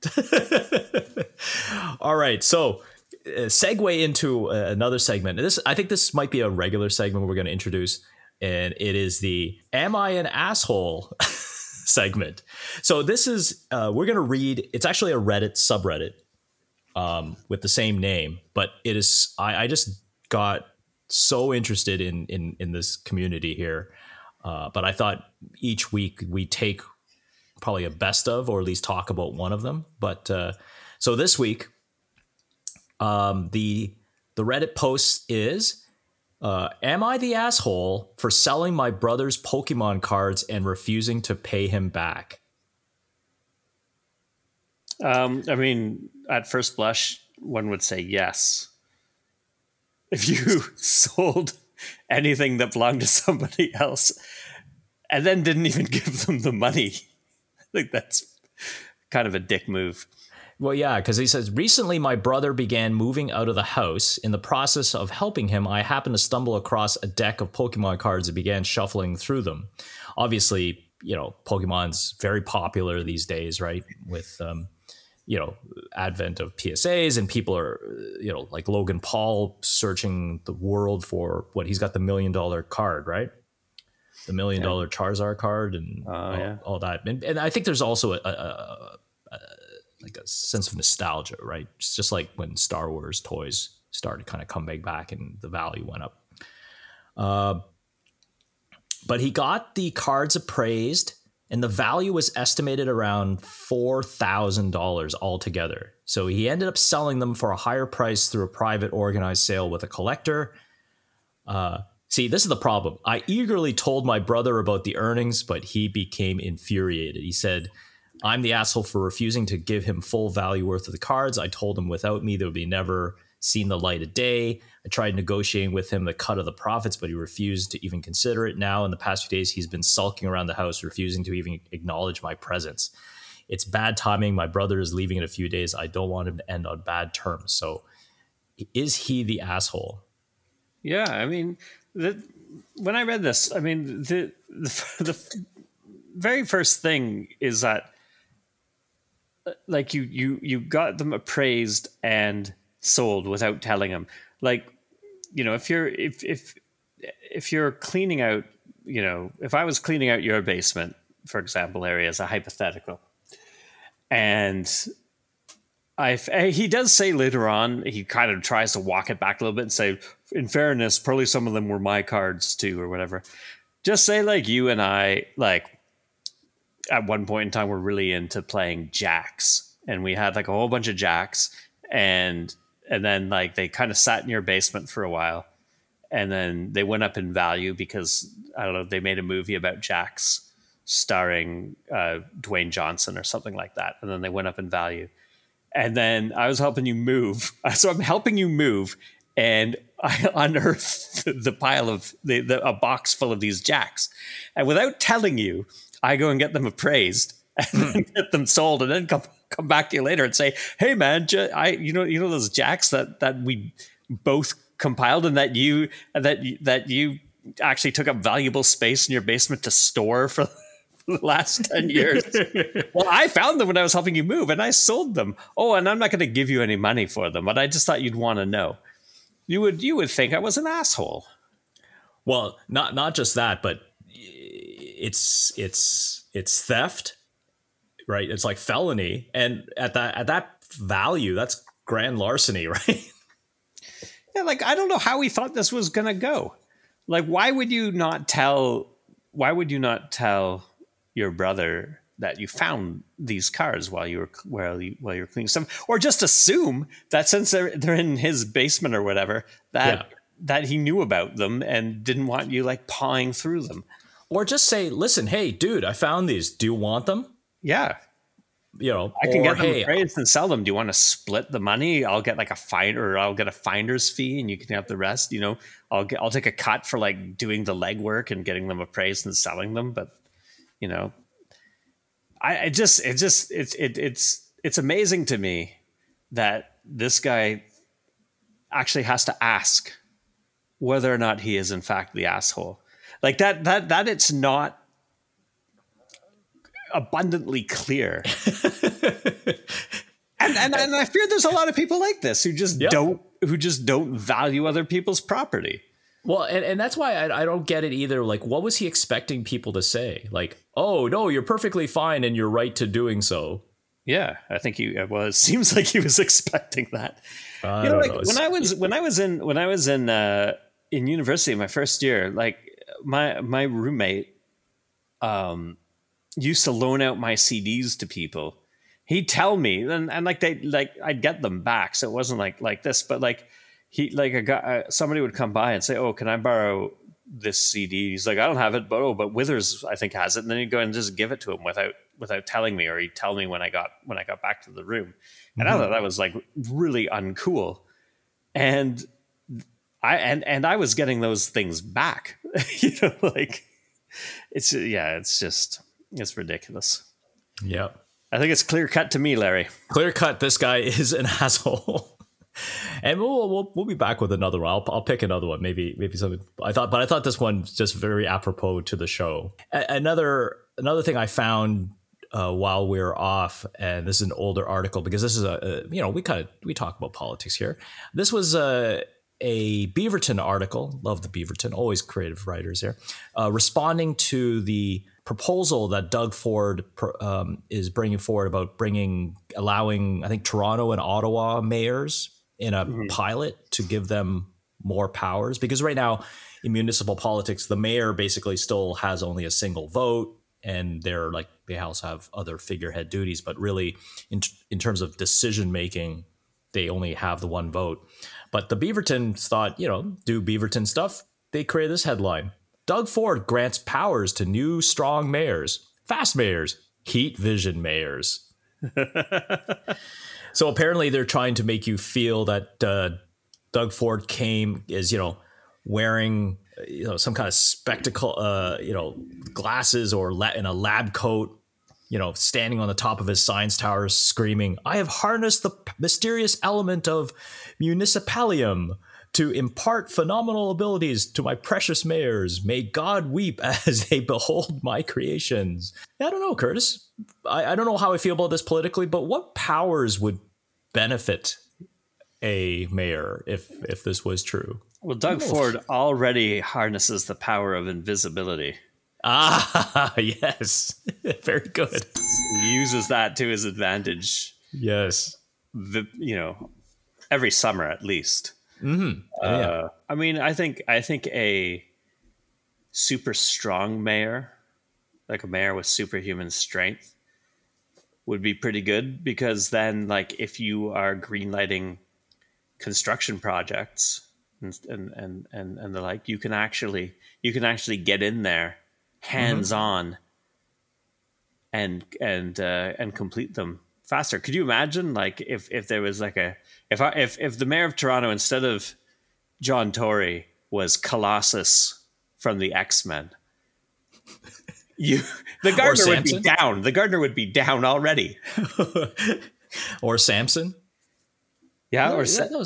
Speaker 3: [LAUGHS]
Speaker 2: All right, so segue into uh, another segment. This I think this might be a regular segment we're going to introduce, and it is the "Am I an asshole?" [LAUGHS] segment. So this is uh, we're going to read. It's actually a Reddit subreddit um, with the same name, but it is. I, I just got so interested in in in this community here, uh, but I thought each week we take probably a best of, or at least talk about one of them. But uh, so this week, um, the the Reddit post is. Uh, am I the asshole for selling my brother's Pokemon cards and refusing to pay him back?
Speaker 3: Um, I mean, at first blush, one would say yes. If you [LAUGHS] sold anything that belonged to somebody else and then didn't even [LAUGHS] give them the money, [LAUGHS] I think that's kind of a dick move.
Speaker 2: Well, yeah, because he says recently my brother began moving out of the house. In the process of helping him, I happened to stumble across a deck of Pokemon cards and began shuffling through them. Obviously, you know, Pokemon's very popular these days, right? With um, you know, advent of PSAs and people are, uh, you know, like Logan Paul searching the world for what he's got the million dollar card, right? The million dollar Charizard card and
Speaker 3: Oh,
Speaker 2: all,
Speaker 3: yeah.
Speaker 2: all that. And, and I think there's also a, a, a like a sense of nostalgia, right? It's just like when Star Wars toys started kind of coming back and the value went up. Uh, but he got the cards appraised, and the value was estimated around four thousand dollars altogether. So he ended up selling them for a higher price through a private organized sale with a collector. Uh, see, this is the problem. I eagerly told my brother about the earnings, but he became infuriated. He said, I'm the asshole for refusing to give him full value worth of the cards. I told him without me, they would be never seen the light of day. I tried negotiating with him the cut of the profits, but he refused to even consider it. Now, in the past few days, he's been sulking around the house, refusing to even acknowledge my presence. It's bad timing. My brother is leaving in a few days. I don't want him to end on bad terms. So, is he the asshole?
Speaker 3: Yeah, I mean, the, when I read this, I mean, the, the [LAUGHS] the very first thing is that like you you you got them appraised and sold without telling them. Like, you know, if you're if if if you're cleaning out, you know, if I was cleaning out your basement, for example, area as a hypothetical, and I eh, he does say later on he kind of tries to walk it back a little bit and say, in fairness, probably some of them were my cards too or whatever. Just say like you and I like at one point in time we were really into playing jacks and we had like a whole bunch of jacks and and then like they kind of sat in your basement for a while and then they went up in value because I don't know they made a movie about jacks starring uh, Dwayne Johnson or something like that and then they went up in value and then I was helping you move. [LAUGHS] So I'm helping you move, and I [LAUGHS] unearthed the pile of the, the a box full of these jacks, and without telling you, I go and get them appraised, [LAUGHS] and then hmm. get them sold, and then come come back to you later and say, "Hey, man, I you know you know those jacks that that we both compiled and that you that you- that you actually took up valuable space in your basement to store for." [LAUGHS] the last 10 years. [LAUGHS] well, I found them when I was helping you move and I sold them. Oh, and I'm not going to give you any money for them, but I just thought you'd want to know. You would you would think I was an asshole.
Speaker 2: Well, not not just that, but it's it's it's theft, right? It's like felony, and at that at that value, that's grand larceny, [LAUGHS] right?
Speaker 3: Yeah, like I don't know how he thought this was gonna go. Like, why would you not tell? Why would you not tell your brother that you found these cars while you were while you while you're cleaning stuff, or just assume that since they're they're in his basement or whatever that
Speaker 2: Yeah.
Speaker 3: that he knew about them and didn't want you like pawing through them?
Speaker 2: Or just say, "Listen, hey, dude, I found these. Do you want them?"
Speaker 3: Yeah,
Speaker 2: You know,
Speaker 3: I can
Speaker 2: or,
Speaker 3: get them
Speaker 2: hey,
Speaker 3: appraised and sell them. Do you want to split the money? I'll get like a fine, or I'll get a finder's fee, and you can have the rest. You know, I'll get, I'll take a cut for like doing the legwork and getting them appraised and selling them. But you know, I, I just it just it's it, it's it's amazing to me that this guy actually has to ask whether or not he is in fact the asshole. Like that that that it's not abundantly clear. [LAUGHS] and, and and I fear there's a lot of people like this who just
Speaker 2: Yep.
Speaker 3: don't who just don't value other people's property.
Speaker 2: Well, and, and that's why I, I don't get it either. Like, what was he expecting people to say? Like, oh no, you're perfectly fine and you're right to doing so.
Speaker 3: Yeah, I think he well, it seems like he was [LAUGHS] expecting that.
Speaker 2: I
Speaker 3: you know, like
Speaker 2: know.
Speaker 3: when I was when I was in when I was in uh, in university my first year, like my my roommate um used to loan out my CDs to people. He'd tell me, and, and like they like I'd get them back, so it wasn't like like this, but like he like a guy uh, somebody would come by and say, "Oh, can I borrow this CD?" He's like, "I don't have it, but oh, but Withers I think has it." And then he'd go and just give it to him without without telling me, or he'd tell me when I got when I got back to the room. And I thought that was like really uncool. And I and and I was getting those things back. [LAUGHS] you know, like it's yeah, it's just it's ridiculous.
Speaker 2: yeah,
Speaker 3: I think it's clear cut to me, Larry.
Speaker 2: clear cut. This guy [LAUGHS] is an asshole. [LAUGHS] And we'll, we'll we'll be back with another one. I'll, I'll pick another one. Maybe maybe something I thought, but I thought this one just very apropos to the show. A- another another thing I found uh, while we are off, and this is an older article because this is a, a you know we kind of we talk about politics here. This was a a Beaverton article. Love the Beaverton, always creative writers here. Uh, responding to the proposal that Doug Ford um, is bringing forward about bringing allowing I think Toronto and Ottawa mayors in a pilot to give them more powers because right now in municipal politics the mayor basically still has only a single vote and they're like they also have other figurehead duties but really in, in terms of decision making they only have the one vote but the beavertons thought you know do beaverton stuff they created this headline. Doug ford grants powers to new strong mayors fast mayors heat vision mayors. [LAUGHS] So apparently they're trying to make you feel that uh, Doug Ford came is you know wearing you know some kind of spectacle uh, you know glasses or la- in a lab coat you know standing on the top of his science tower screaming I have harnessed the mysterious element of municipalium to impart phenomenal abilities to my precious mayors may God weep [LAUGHS] as they behold my creations I don't know Curtis I, I don't know how I feel about this politically but what powers would benefit a mayor if if this was true.
Speaker 3: Well, Doug Ford already harnesses the power of invisibility.
Speaker 2: Ah, [LAUGHS] yes, [LAUGHS] very good.
Speaker 3: He uses that to his advantage.
Speaker 2: Yes,
Speaker 3: The, you know, every summer at least.
Speaker 2: Mm-hmm. yeah.
Speaker 3: Uh, I mean, I think I think a super strong mayor, like a mayor with superhuman strength, would be pretty good because then, like, if you are greenlighting construction projects and and and and, and the like, you can actually you can actually get in there, hands on, and and uh, and complete them faster. Could you imagine, like, if if there was like a if I, if if the mayor of Toronto instead of John Tory was Colossus from the X Men, [LAUGHS] You, the Gardiner would be down. The Gardiner would be down already. [LAUGHS]
Speaker 2: or Samson.
Speaker 3: Yeah, or
Speaker 2: Yeah,
Speaker 3: Sa-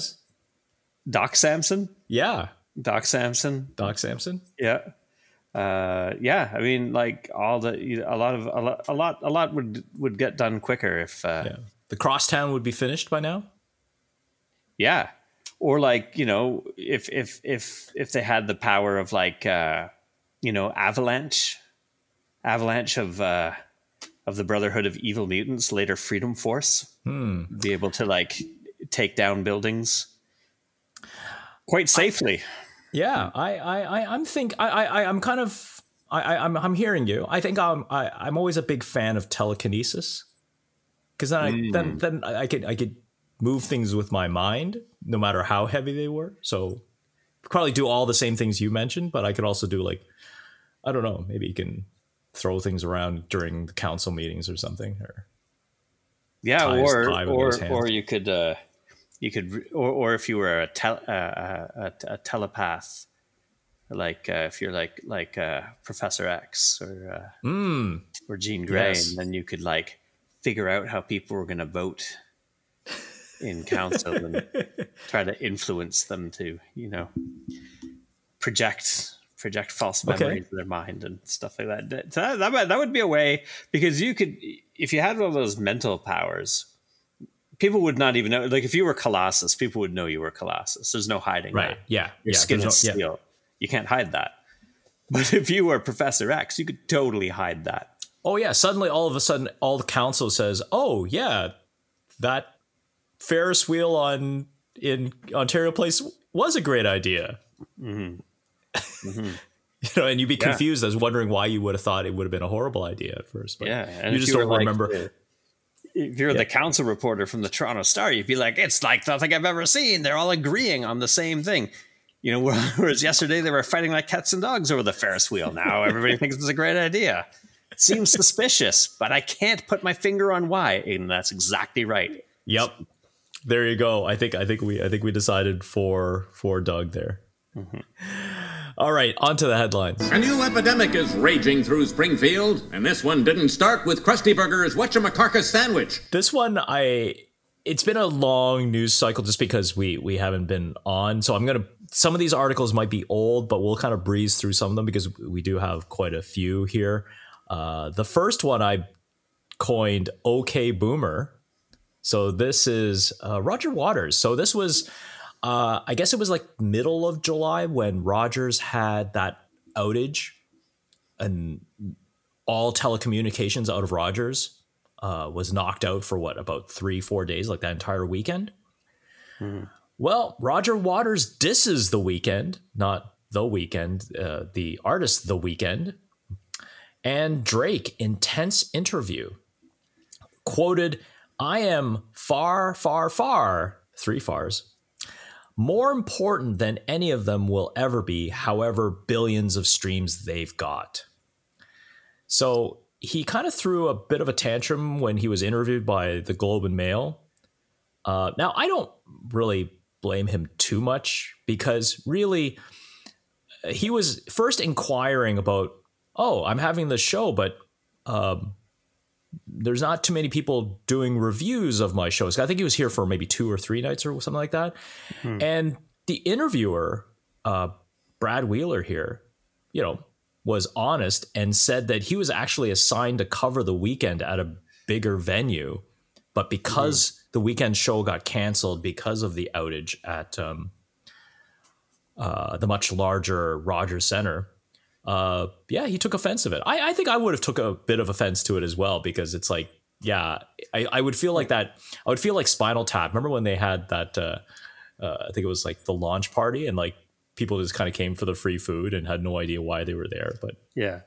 Speaker 3: Doc Samson.
Speaker 2: yeah,
Speaker 3: Doc Samson.
Speaker 2: Doc Samson.
Speaker 3: Yeah. Uh, yeah. I mean, like all the you- a lot of a lot a lot a lot would would get done quicker if uh,
Speaker 2: Yeah, the Crosstown would be finished by now.
Speaker 3: yeah or like you know if if if if they had the power of like uh you know avalanche avalanche of uh of the brotherhood of evil mutants later freedom force be able to like take down buildings quite safely
Speaker 2: Yeah, I, I, I I'm think I, I, I'm kind of, I, I, I'm, I'm hearing you. I think I'm, I, I'm always a big fan of telekinesis, because then, I, then, then I could, I could move things with my mind, no matter how heavy they were. So, probably do all the same things you mentioned, but I could also do like, I don't know, maybe you can throw things around during the council meetings or something, or
Speaker 3: yeah or or or you could uh you could or or if you were a tel- uh, uh, a, a telepath like uh, if you're like like uh, professor x or uh,
Speaker 2: mm,
Speaker 3: or Jean Grey,
Speaker 2: Yes.
Speaker 3: and then you could like figure out how people were going to vote in council and [LAUGHS] try to influence them to, you know, project project false
Speaker 2: Okay.
Speaker 3: memories in their mind and stuff like that. That, that, that would- that would be a way because you could, if you had one of those mental powers, people would not even know. Like if you were Colossus, people would know you were Colossus. There's no hiding
Speaker 2: right,
Speaker 3: that.
Speaker 2: yeah,
Speaker 3: Your
Speaker 2: yeah,
Speaker 3: skin is
Speaker 2: no- yeah.
Speaker 3: steel. You can't hide that. But if you were Professor X, you could totally hide that.
Speaker 2: Oh yeah, suddenly all of a sudden all the council says, "Oh yeah, that Ferris wheel on in Ontario Place was a great idea." [LAUGHS] You know, and you'd be
Speaker 3: Mm-hmm. Yeah.
Speaker 2: confused as wondering why you would have thought it would have been a horrible idea at first. But
Speaker 3: Yeah, and
Speaker 2: you just
Speaker 3: were
Speaker 2: don't
Speaker 3: like
Speaker 2: remember.
Speaker 3: the- if you're the council reporter from the Toronto Star, you'd be like, "It's like nothing I've ever seen. They're all agreeing on the same thing." You know, [LAUGHS] whereas yesterday they were fighting like cats and dogs over the Ferris wheel. Now [LAUGHS] everybody thinks it's a great idea. It seems suspicious, but I can't put my finger on why. And that's exactly right.
Speaker 2: Yep, there you go. I think I think we I think we decided for for Doug there.
Speaker 3: Mm-hmm.
Speaker 2: All right, on to the headlines.
Speaker 4: A new epidemic is raging through Springfield, and this one didn't start with Krusty Burger's Whatchamacarcus sandwich.
Speaker 2: This one, I it's been a long news cycle just because we we haven't been on. So I'm gonna some of these articles might be old, but we'll kind of breeze through some of them because we do have quite a few here. Uh, the first one I coined "OK Boomer." So this is uh, Roger Waters. So this was, uh, I guess it was like middle of July when Rogers had that outage, and all telecommunications out of Rogers uh, was knocked out for what about three four days like that entire weekend. Well roger waters disses the Weeknd not the weekend uh, the artist the Weeknd and drake intense interview quoted i am far far far three fars more important than any of them will ever be however billions of streams they've got so he kind of threw a bit of a tantrum when he was interviewed by the Globe and Mail. Uh, now, I don't really blame him too much because really, uh, he was first inquiring about, oh, I'm having this show, but um, there's not too many people doing reviews of my shows. I think he was here for maybe two or three nights or something like that. And the interviewer, uh, Brad Wheeler here, you know, was honest and said that he was actually assigned to cover the Weeknd at a bigger venue, but because the Weeknd show got canceled because of the outage at um, uh, the much larger Rogers Center, uh, yeah, he took offense of it. I, I think I would have took a bit of offense to it as well because it's like, yeah, I, I would feel like that. I would feel like Spinal Tap. Remember when they had that? Uh, uh, I think it was like the launch party and like people just kind of came for the free food and had no idea why they were there. But
Speaker 3: Yeah.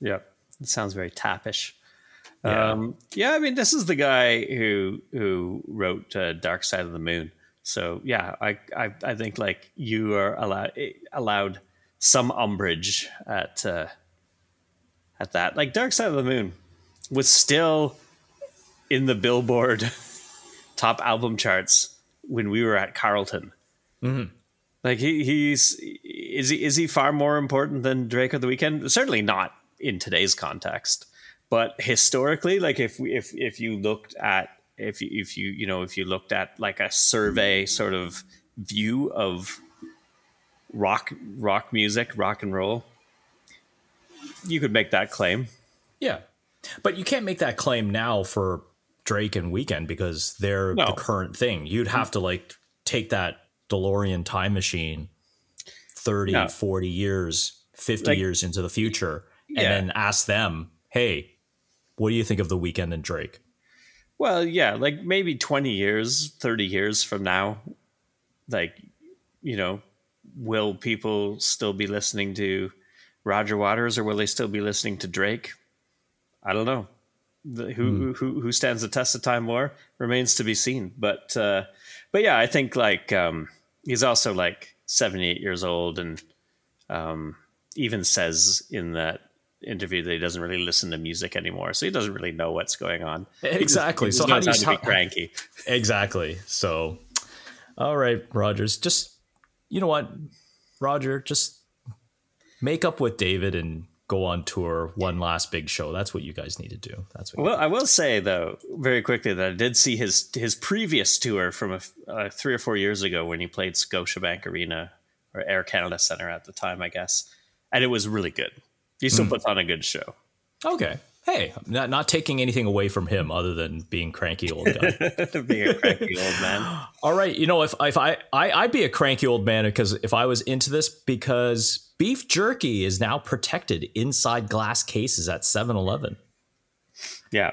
Speaker 3: Yeah. It sounds very tappish.
Speaker 2: Yeah.
Speaker 3: Um, yeah, I mean, this is the guy who who wrote uh, Dark Side of the Moon. So yeah, I I, I think like you are allowed allowed some umbrage at uh, at that. Like Dark Side of the Moon was still in the Billboard [LAUGHS] top album charts when we were at Carleton. Like he, he's is he is he far more important than Drake of the Weeknd? Certainly not in today's context. But historically, like if we, if if you looked at if you, if you you know if you looked at like a survey sort of view of rock rock music, rock and roll, you could make that claim.
Speaker 2: Yeah. But you can't make that claim now for Drake and Weeknd because they're
Speaker 3: No.
Speaker 2: the current thing. You'd have to like take that DeLorean time machine 30,
Speaker 3: No.
Speaker 2: 40 years, 50
Speaker 3: Like-
Speaker 2: years into the future and
Speaker 3: Yeah.
Speaker 2: then ask them, "Hey, what do you think of the Weeknd and Drake?"
Speaker 3: Well, yeah, like maybe 20 years, 30 years from now, like, you know, will people still be listening to Roger Waters or will they still be listening to Drake? I don't know. The, who, who who stands the test of time more remains to be seen. But uh, but yeah, I think like um, he's also like 78 years old and um, even says in that interview that he doesn't really listen to music anymore, so he doesn't really know what's going on.
Speaker 2: Exactly.
Speaker 3: So
Speaker 2: So how do you
Speaker 3: to be
Speaker 2: how-
Speaker 3: cranky?
Speaker 2: Exactly. So, all right, Rogers, just you know what, Roger, just make up with David and go on tour one last big show. That's what you guys need to do. That's what.
Speaker 3: Well, I will say though, very quickly that I did see his his previous tour from a, uh, three or four years ago when he played Scotiabank Arena or Air Canada Center at the time, I guess, and it was really good. He still puts on a good show.
Speaker 2: okay. Hey, not not taking anything away from him other than being cranky old guy. [LAUGHS]
Speaker 3: Being a cranky old man. [LAUGHS]
Speaker 2: All right, you know if if I, I I'd be a cranky old man because if I was into this because beef jerky is now protected inside glass cases at 7-Eleven.
Speaker 3: Yeah,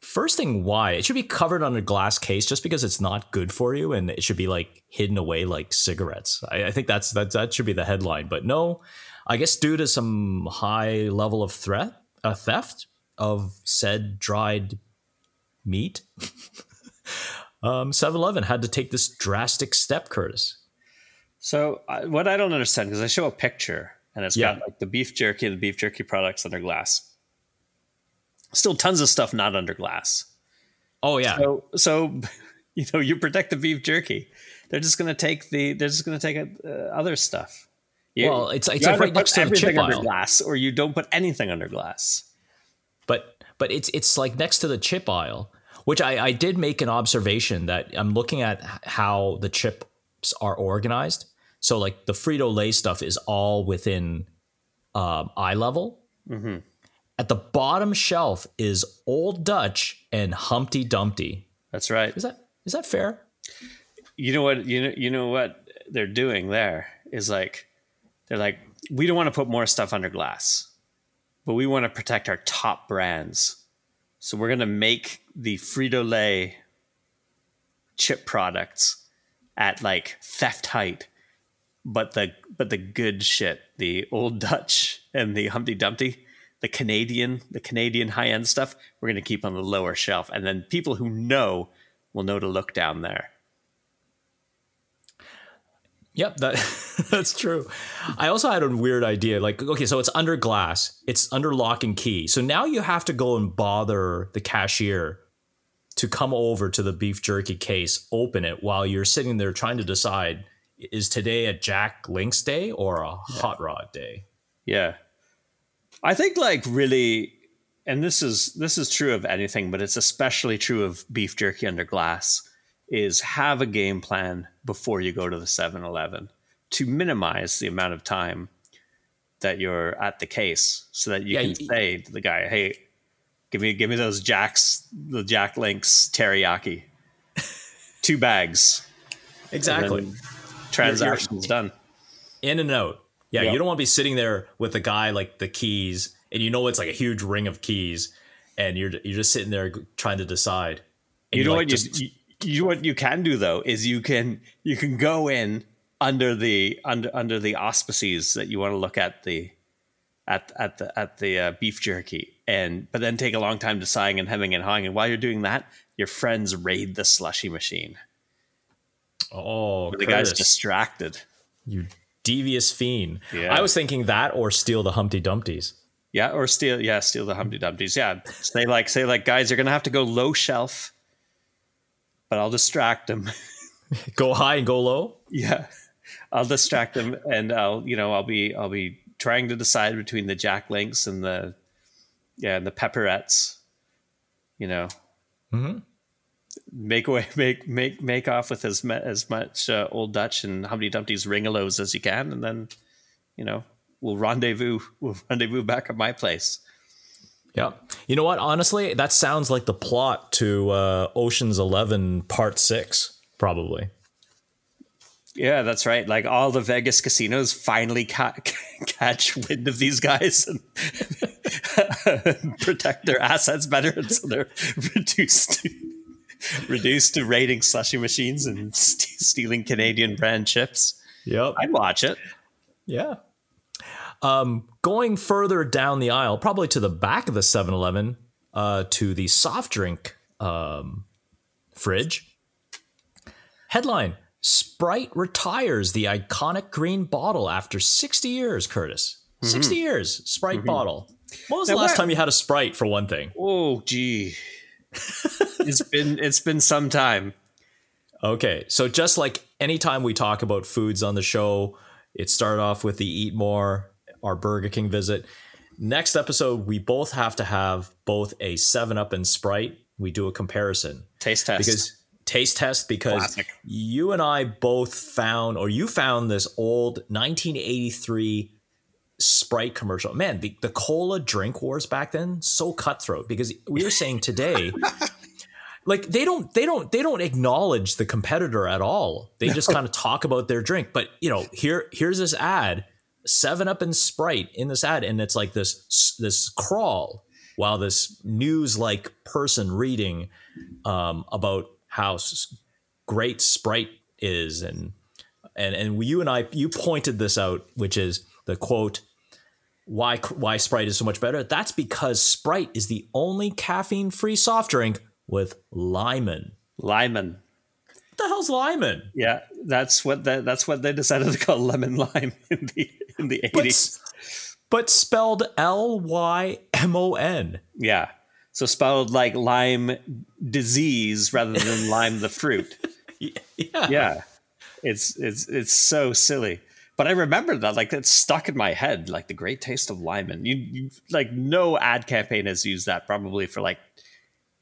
Speaker 2: First thing, why? It should be covered on a glass case just because it's not good for you and it should be like hidden away like cigarettes. I, I think that's that that should be the headline. But no, I guess due to some high level of threat, uh, theft of said dried meat, [LAUGHS] um, 7-Eleven had to take this drastic step, Curtis.
Speaker 3: So I, what I don't understand because I show a picture and it's
Speaker 2: Yeah.
Speaker 3: got like the beef jerky, and the beef jerky products under glass. Still, tons of stuff not under glass.
Speaker 2: Oh yeah,
Speaker 3: So, so [LAUGHS] you know, you protect the beef jerky. They're just going to take the. They're just going to take uh, other stuff. You-
Speaker 2: Well, it's- it's like right next to the chip
Speaker 3: under
Speaker 2: aisle.
Speaker 3: glass, or you don't put anything under glass.
Speaker 2: But it's it's like next to the chip aisle which I, I did make an observation that i'm looking at how the chips are organized so like the frito-lay stuff is all within um, eye level at the bottom shelf is old dutch and humpty dumpty
Speaker 3: That's right.
Speaker 2: is that is that fair
Speaker 3: You know what? You know. You know what they're doing there is like they're like we don't want to put more stuff under glass, but we want to protect our top brands. So we're going to make the Frito Lay chip products at like theft height, but the but the good shit, the old Dutch and the Humpty Dumpty, the Canadian, the Canadian high end stuff, we're going to keep on the lower shelf, and then people who know will know to look down there.
Speaker 2: Yep, that [LAUGHS] that's true. I also had a weird idea. Like, okay, so it's under glass, it's under lock and key. So now you have to go and bother the cashier to come over to the beef jerky case, open it while you're sitting there trying to decide is today a Jack Links day or a hot rod day?
Speaker 3: Yeah. I think like really and this is this is true of anything, but it's especially true of beef jerky under glass is have a game plan before you go to the 7-Eleven to minimize the amount of time that you're at the case so that you
Speaker 2: Yeah,
Speaker 3: can say to the guy, "Hey, give me give me those Jacks, the Jack Links teriyaki. [LAUGHS] Two bags."
Speaker 2: Exactly.
Speaker 3: And then Transactions done.
Speaker 2: In and out. Yeah,
Speaker 3: Yeah.
Speaker 2: you don't want to be sitting there with a guy like the keys and you know it's like a huge ring of keys and you're you're just sitting there trying to decide.
Speaker 3: You know
Speaker 2: like,
Speaker 3: what
Speaker 2: just-
Speaker 3: you you what you can do though is you can you can go in under the under under the auspices that you want to look at the at at the at the uh, beef jerky and but then take a long time deciding and hemming and hawing and while you're doing that your friends raid the slushy machine
Speaker 2: oh,
Speaker 3: the guy's distracted
Speaker 2: You devious fiend.
Speaker 3: Yeah.
Speaker 2: I was thinking that or steal the Humpty Dumpties.
Speaker 3: yeah or steal yeah steal the humpty dumpties yeah say like say like guys you're gonna have to go low shelf but i'll distract them [LAUGHS]
Speaker 2: Go high and go low.
Speaker 3: Yeah. I'll distract them and I'll, you know, I'll be I'll be trying to decide between the Jack Links and the yeah and the Pepperettes. You know,
Speaker 2: Mm-hmm.
Speaker 3: make away, [LAUGHS] make make make off with as as much uh, old Dutch and Humpty Dumpty's ringalos as you can, and then you know we'll rendezvous. [LAUGHS] We'll rendezvous back at my place.
Speaker 2: Yeah. You know what? Honestly, that sounds like the plot to uh, Ocean's Eleven Part Six, probably.
Speaker 3: Yeah, that's right. Like all the Vegas casinos finally ca- [LAUGHS] catch wind of these guys and [LAUGHS] protect their assets better, and so they're [LAUGHS] reduced to, reduced to raiding slushy machines and st- stealing Canadian brand chips.
Speaker 2: Yep.
Speaker 3: I'd watch it.
Speaker 2: Yeah. Um, going further down the aisle, probably to the back of the 7 Eleven, uh, to the soft drink um, fridge. Headline Sprite retires the iconic green bottle after 60 years, Curtis. 60 years, Sprite bottle. When was the last
Speaker 3: what-
Speaker 2: time you had a Sprite, for one thing?
Speaker 3: Oh, gee, it's been it's been some time.
Speaker 2: Okay, so just like anytime we talk about foods on the show, it started off with the Eat More, our Burger King visit. Next episode, we both have to have both a 7 Up and Sprite. We do a comparison
Speaker 3: Taste test.
Speaker 2: because taste test because
Speaker 3: Classic.
Speaker 2: you and I both found or you found this old 1983 Sprite commercial. Man, the, the cola drink wars back then so cutthroat because we were saying today [LAUGHS] like they don't they don't they don't acknowledge the competitor at all. They just kind of talk about their drink. But, you know, here here's this ad 7 Up and Sprite in this ad and it's like this this crawl while this news like person reading um, about how great Sprite is, and and and you and I, you pointed this out, which is the quote, "Why why Sprite is so much better?" That's because Sprite is the only caffeine-free soft drink with Lymon.
Speaker 3: Lymon.
Speaker 2: What the hell's Lymon?
Speaker 3: Yeah, that's what the, that's what they decided to call lemon lime [LAUGHS] in the in the eighties.
Speaker 2: s- but spelled L Y M O N.
Speaker 3: Yeah, so spelled like Lyme disease rather than [LAUGHS] lime the fruit.
Speaker 2: Yeah.
Speaker 3: Yeah, it's it's it's so silly. But I remember that like it's stuck in my head, like the great taste of Lymon. You, you like no ad campaign has used that probably for like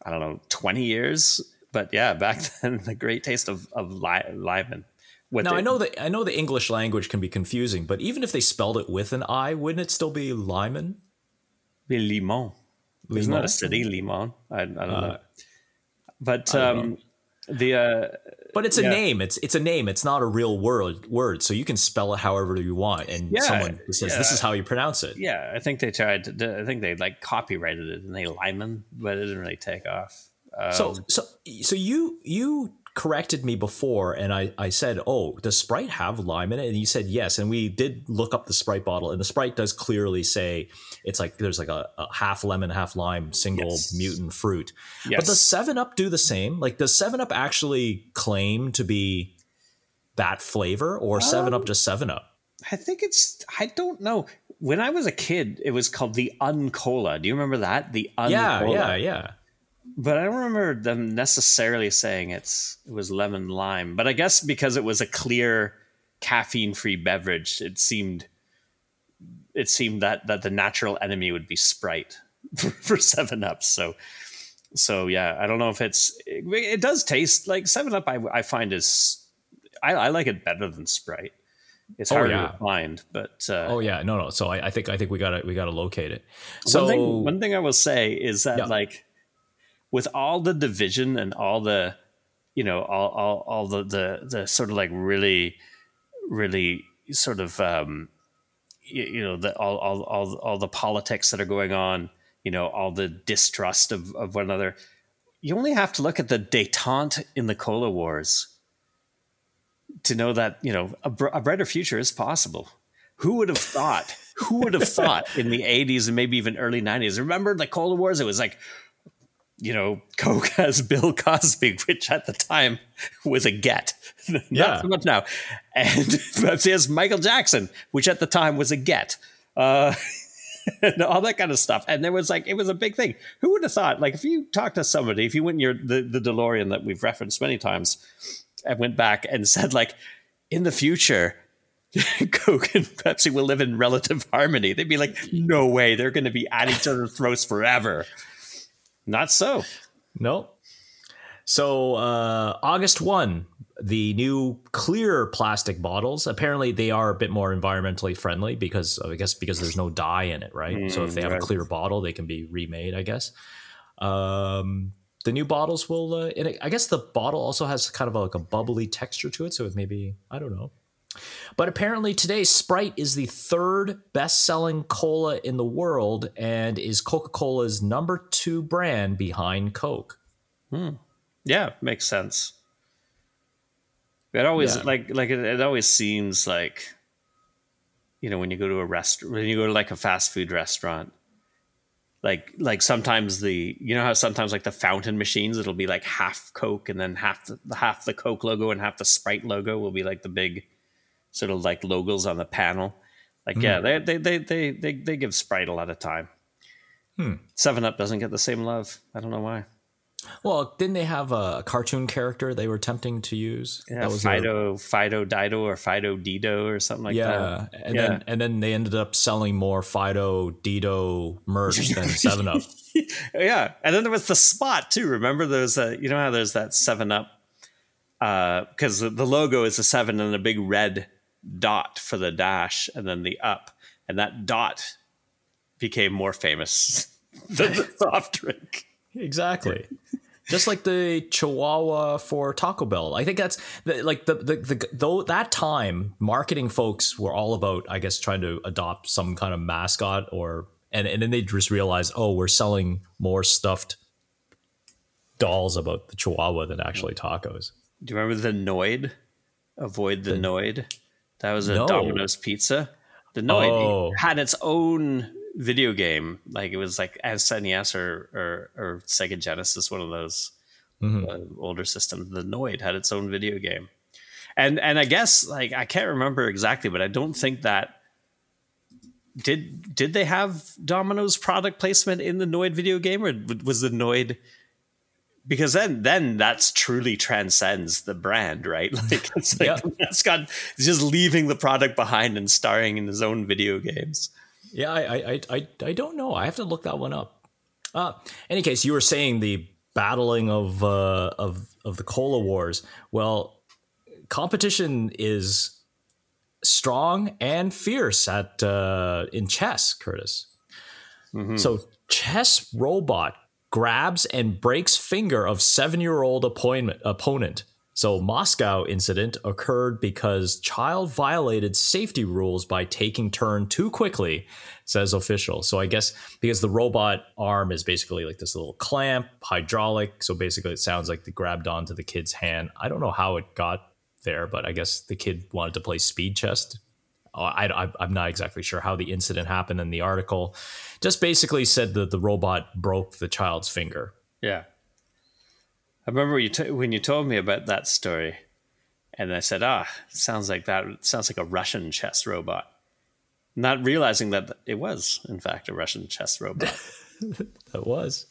Speaker 3: I don't know twenty years. But yeah, back [LAUGHS] then the great taste of of Ly- Lymon. With
Speaker 2: Now I know that I know the English language can be confusing, but even if they spelled it with an I, wouldn't it still be Lymon?
Speaker 3: The Limon. Isn't that a city, Limon? I, I don't
Speaker 2: Uh,
Speaker 3: know. But
Speaker 2: I don't
Speaker 3: um, the uh,
Speaker 2: But it's a
Speaker 3: Yeah.
Speaker 2: name. It's it's a name. It's not a real word. Word. So you can spell it however you want, and
Speaker 3: Yeah,
Speaker 2: someone says this is how you pronounce it.
Speaker 3: yeah, I think they tried. To, I think they like copyrighted it and they Lymon, but it didn't really take off. Um,
Speaker 2: So so so you you corrected me before, and I I said, oh, does Sprite have lime in it? And you said yes, and we did look up the Sprite bottle, and the Sprite does clearly say it's like there's like a, a half lemon, half lime, single
Speaker 3: Yes.
Speaker 2: mutant fruit.
Speaker 3: yes.
Speaker 2: But does Seven Up do the same? Like, does Seven Up actually claim to be that flavor, or Seven
Speaker 3: Um,
Speaker 2: Up just Seven Up?
Speaker 3: I think it's. I don't know. When I was a kid, it was called the Uncola. Do you remember that? The Uncola.
Speaker 2: Yeah, yeah, yeah.
Speaker 3: But I don't remember them necessarily saying it's it was lemon lime. But I guess because it was a clear caffeine free beverage, it seemed it seemed that that the natural enemy would be Sprite [LAUGHS] for, for Seven Up. So so yeah, I don't know if it's it, it does taste like Seven Up. I I find is I, I like it better than Sprite. It's
Speaker 2: Oh, yeah.
Speaker 3: to find, but uh,
Speaker 2: Oh yeah, no, no. So I, I think I think we gotta we gotta locate it. So
Speaker 3: one thing, one thing I will say is that
Speaker 2: Yeah.
Speaker 3: like with all the division and all the you know all all, all the, the the sort of like really really sort of um you, you know the all, all all all the politics that are going on you know all the distrust of, of one another. You only have to look at the detente in the cola wars to know that you know a, br- a brighter future is possible. Who would have thought who would have [LAUGHS] thought in the 80s and maybe even early 90s remember the cola wars? It was like you know coke [LAUGHS] has bill cosby which at the time was a get [LAUGHS]
Speaker 2: Yeah.
Speaker 3: not so much now and [LAUGHS] Pepsi has michael jackson which at the time was a get uh and all that kind of stuff and there was like it was a big thing who would have thought like if you talk to somebody if you went in your the, the delorean that we've referenced many times and went back and said like in the future Coke and Pepsi will live in relative harmony. They'd be like, no way, they're going to be at each other's throats forever. Not so.
Speaker 2: Nope. So uh, August one, the new clear plastic bottles. Apparently, they are a bit more environmentally friendly because I guess because there's no dye in it, right? Mm, so if they have right. a clear bottle, they can be remade. I guess. Um, the new bottles will. Uh, it, I guess the bottle also has kind of a, like a bubbly texture to it, so it maybe I don't know. But apparently today, Sprite is the third best-selling cola in the world and is Coca-Cola's number two brand behind Coke.
Speaker 3: Hmm. Yeah, makes sense. It always yeah. like like it, it, always seems like you know when you go to a restaurant when you go to like a fast food restaurant like like sometimes the you know how sometimes like the fountain machines it'll be like half coke and then half the half the coke logo and half the sprite logo will be like the big sort of like logos on the panel like mm. yeah they, they they they they they give sprite a lot of time hmm. seven up doesn't get the same love i don't know why
Speaker 2: well, didn't they have a cartoon character they were attempting to use?
Speaker 3: Yeah, that was Fido, a, Fido Dido or Fido Dido or something like
Speaker 2: yeah,
Speaker 3: that.
Speaker 2: And yeah, then and then they ended up selling more Fido Dido merch [LAUGHS] than Seven Up. [LAUGHS]
Speaker 3: yeah, and then there was the spot too. Remember, there's a you know how there's that Seven Up because uh, the logo is a seven and a big red dot for the dash, and then the up, and that dot became more famous [LAUGHS] than the [LAUGHS] soft drink.
Speaker 2: Exactly. Just like the Chihuahua for Taco Bell. I think that's the, like the, the the though that time marketing folks were all about I guess trying to adopt some kind of mascot or and and then they just realized oh we're selling more stuffed dolls about the Chihuahua than actually tacos.
Speaker 3: Do you remember the Noid? Avoid the, the Noid. That was a no. Domino's pizza. The Noid oh. had its own video game. Like it was like SNES or or, or Sega Genesis, one of those mm-hmm. uh, older systems. The Noid had its own video game, and and I guess like I can't remember exactly, but I don't think that did did they have Domino's product placement in the Noid video game, or was the Noid? Because then, then that's truly transcends the brand, right? [LAUGHS] Like it's like yep. the mascot just leaving the product behind and starring in his own video games.
Speaker 2: Yeah, I, I, I, I don't know. I have to look that one up. Uh, any case, you were saying the battling of uh, of of the cola wars. Well, competition is strong and fierce at uh, in chess, Curtis. Mm-hmm. So, chess robot grabs and breaks finger of seven year old opponent so Moscow incident occurred because child violated safety rules by taking turn too quickly, says official. So I guess because the robot arm is basically like this little clamp, hydraulic. So basically it sounds like they grabbed onto the kid's hand. I don't know how it got there, but I guess the kid wanted to play speed chess. Uh, I, am not exactly sure how the incident happened in the article. Just basically said that the robot broke the child's finger.
Speaker 3: Yeah. I remember you t- when you told me about that story, and I said, "Ah, sounds like that. Sounds like a Russian chess robot." Not realizing that it was, in fact, a Russian chess robot. [LAUGHS]
Speaker 2: that was.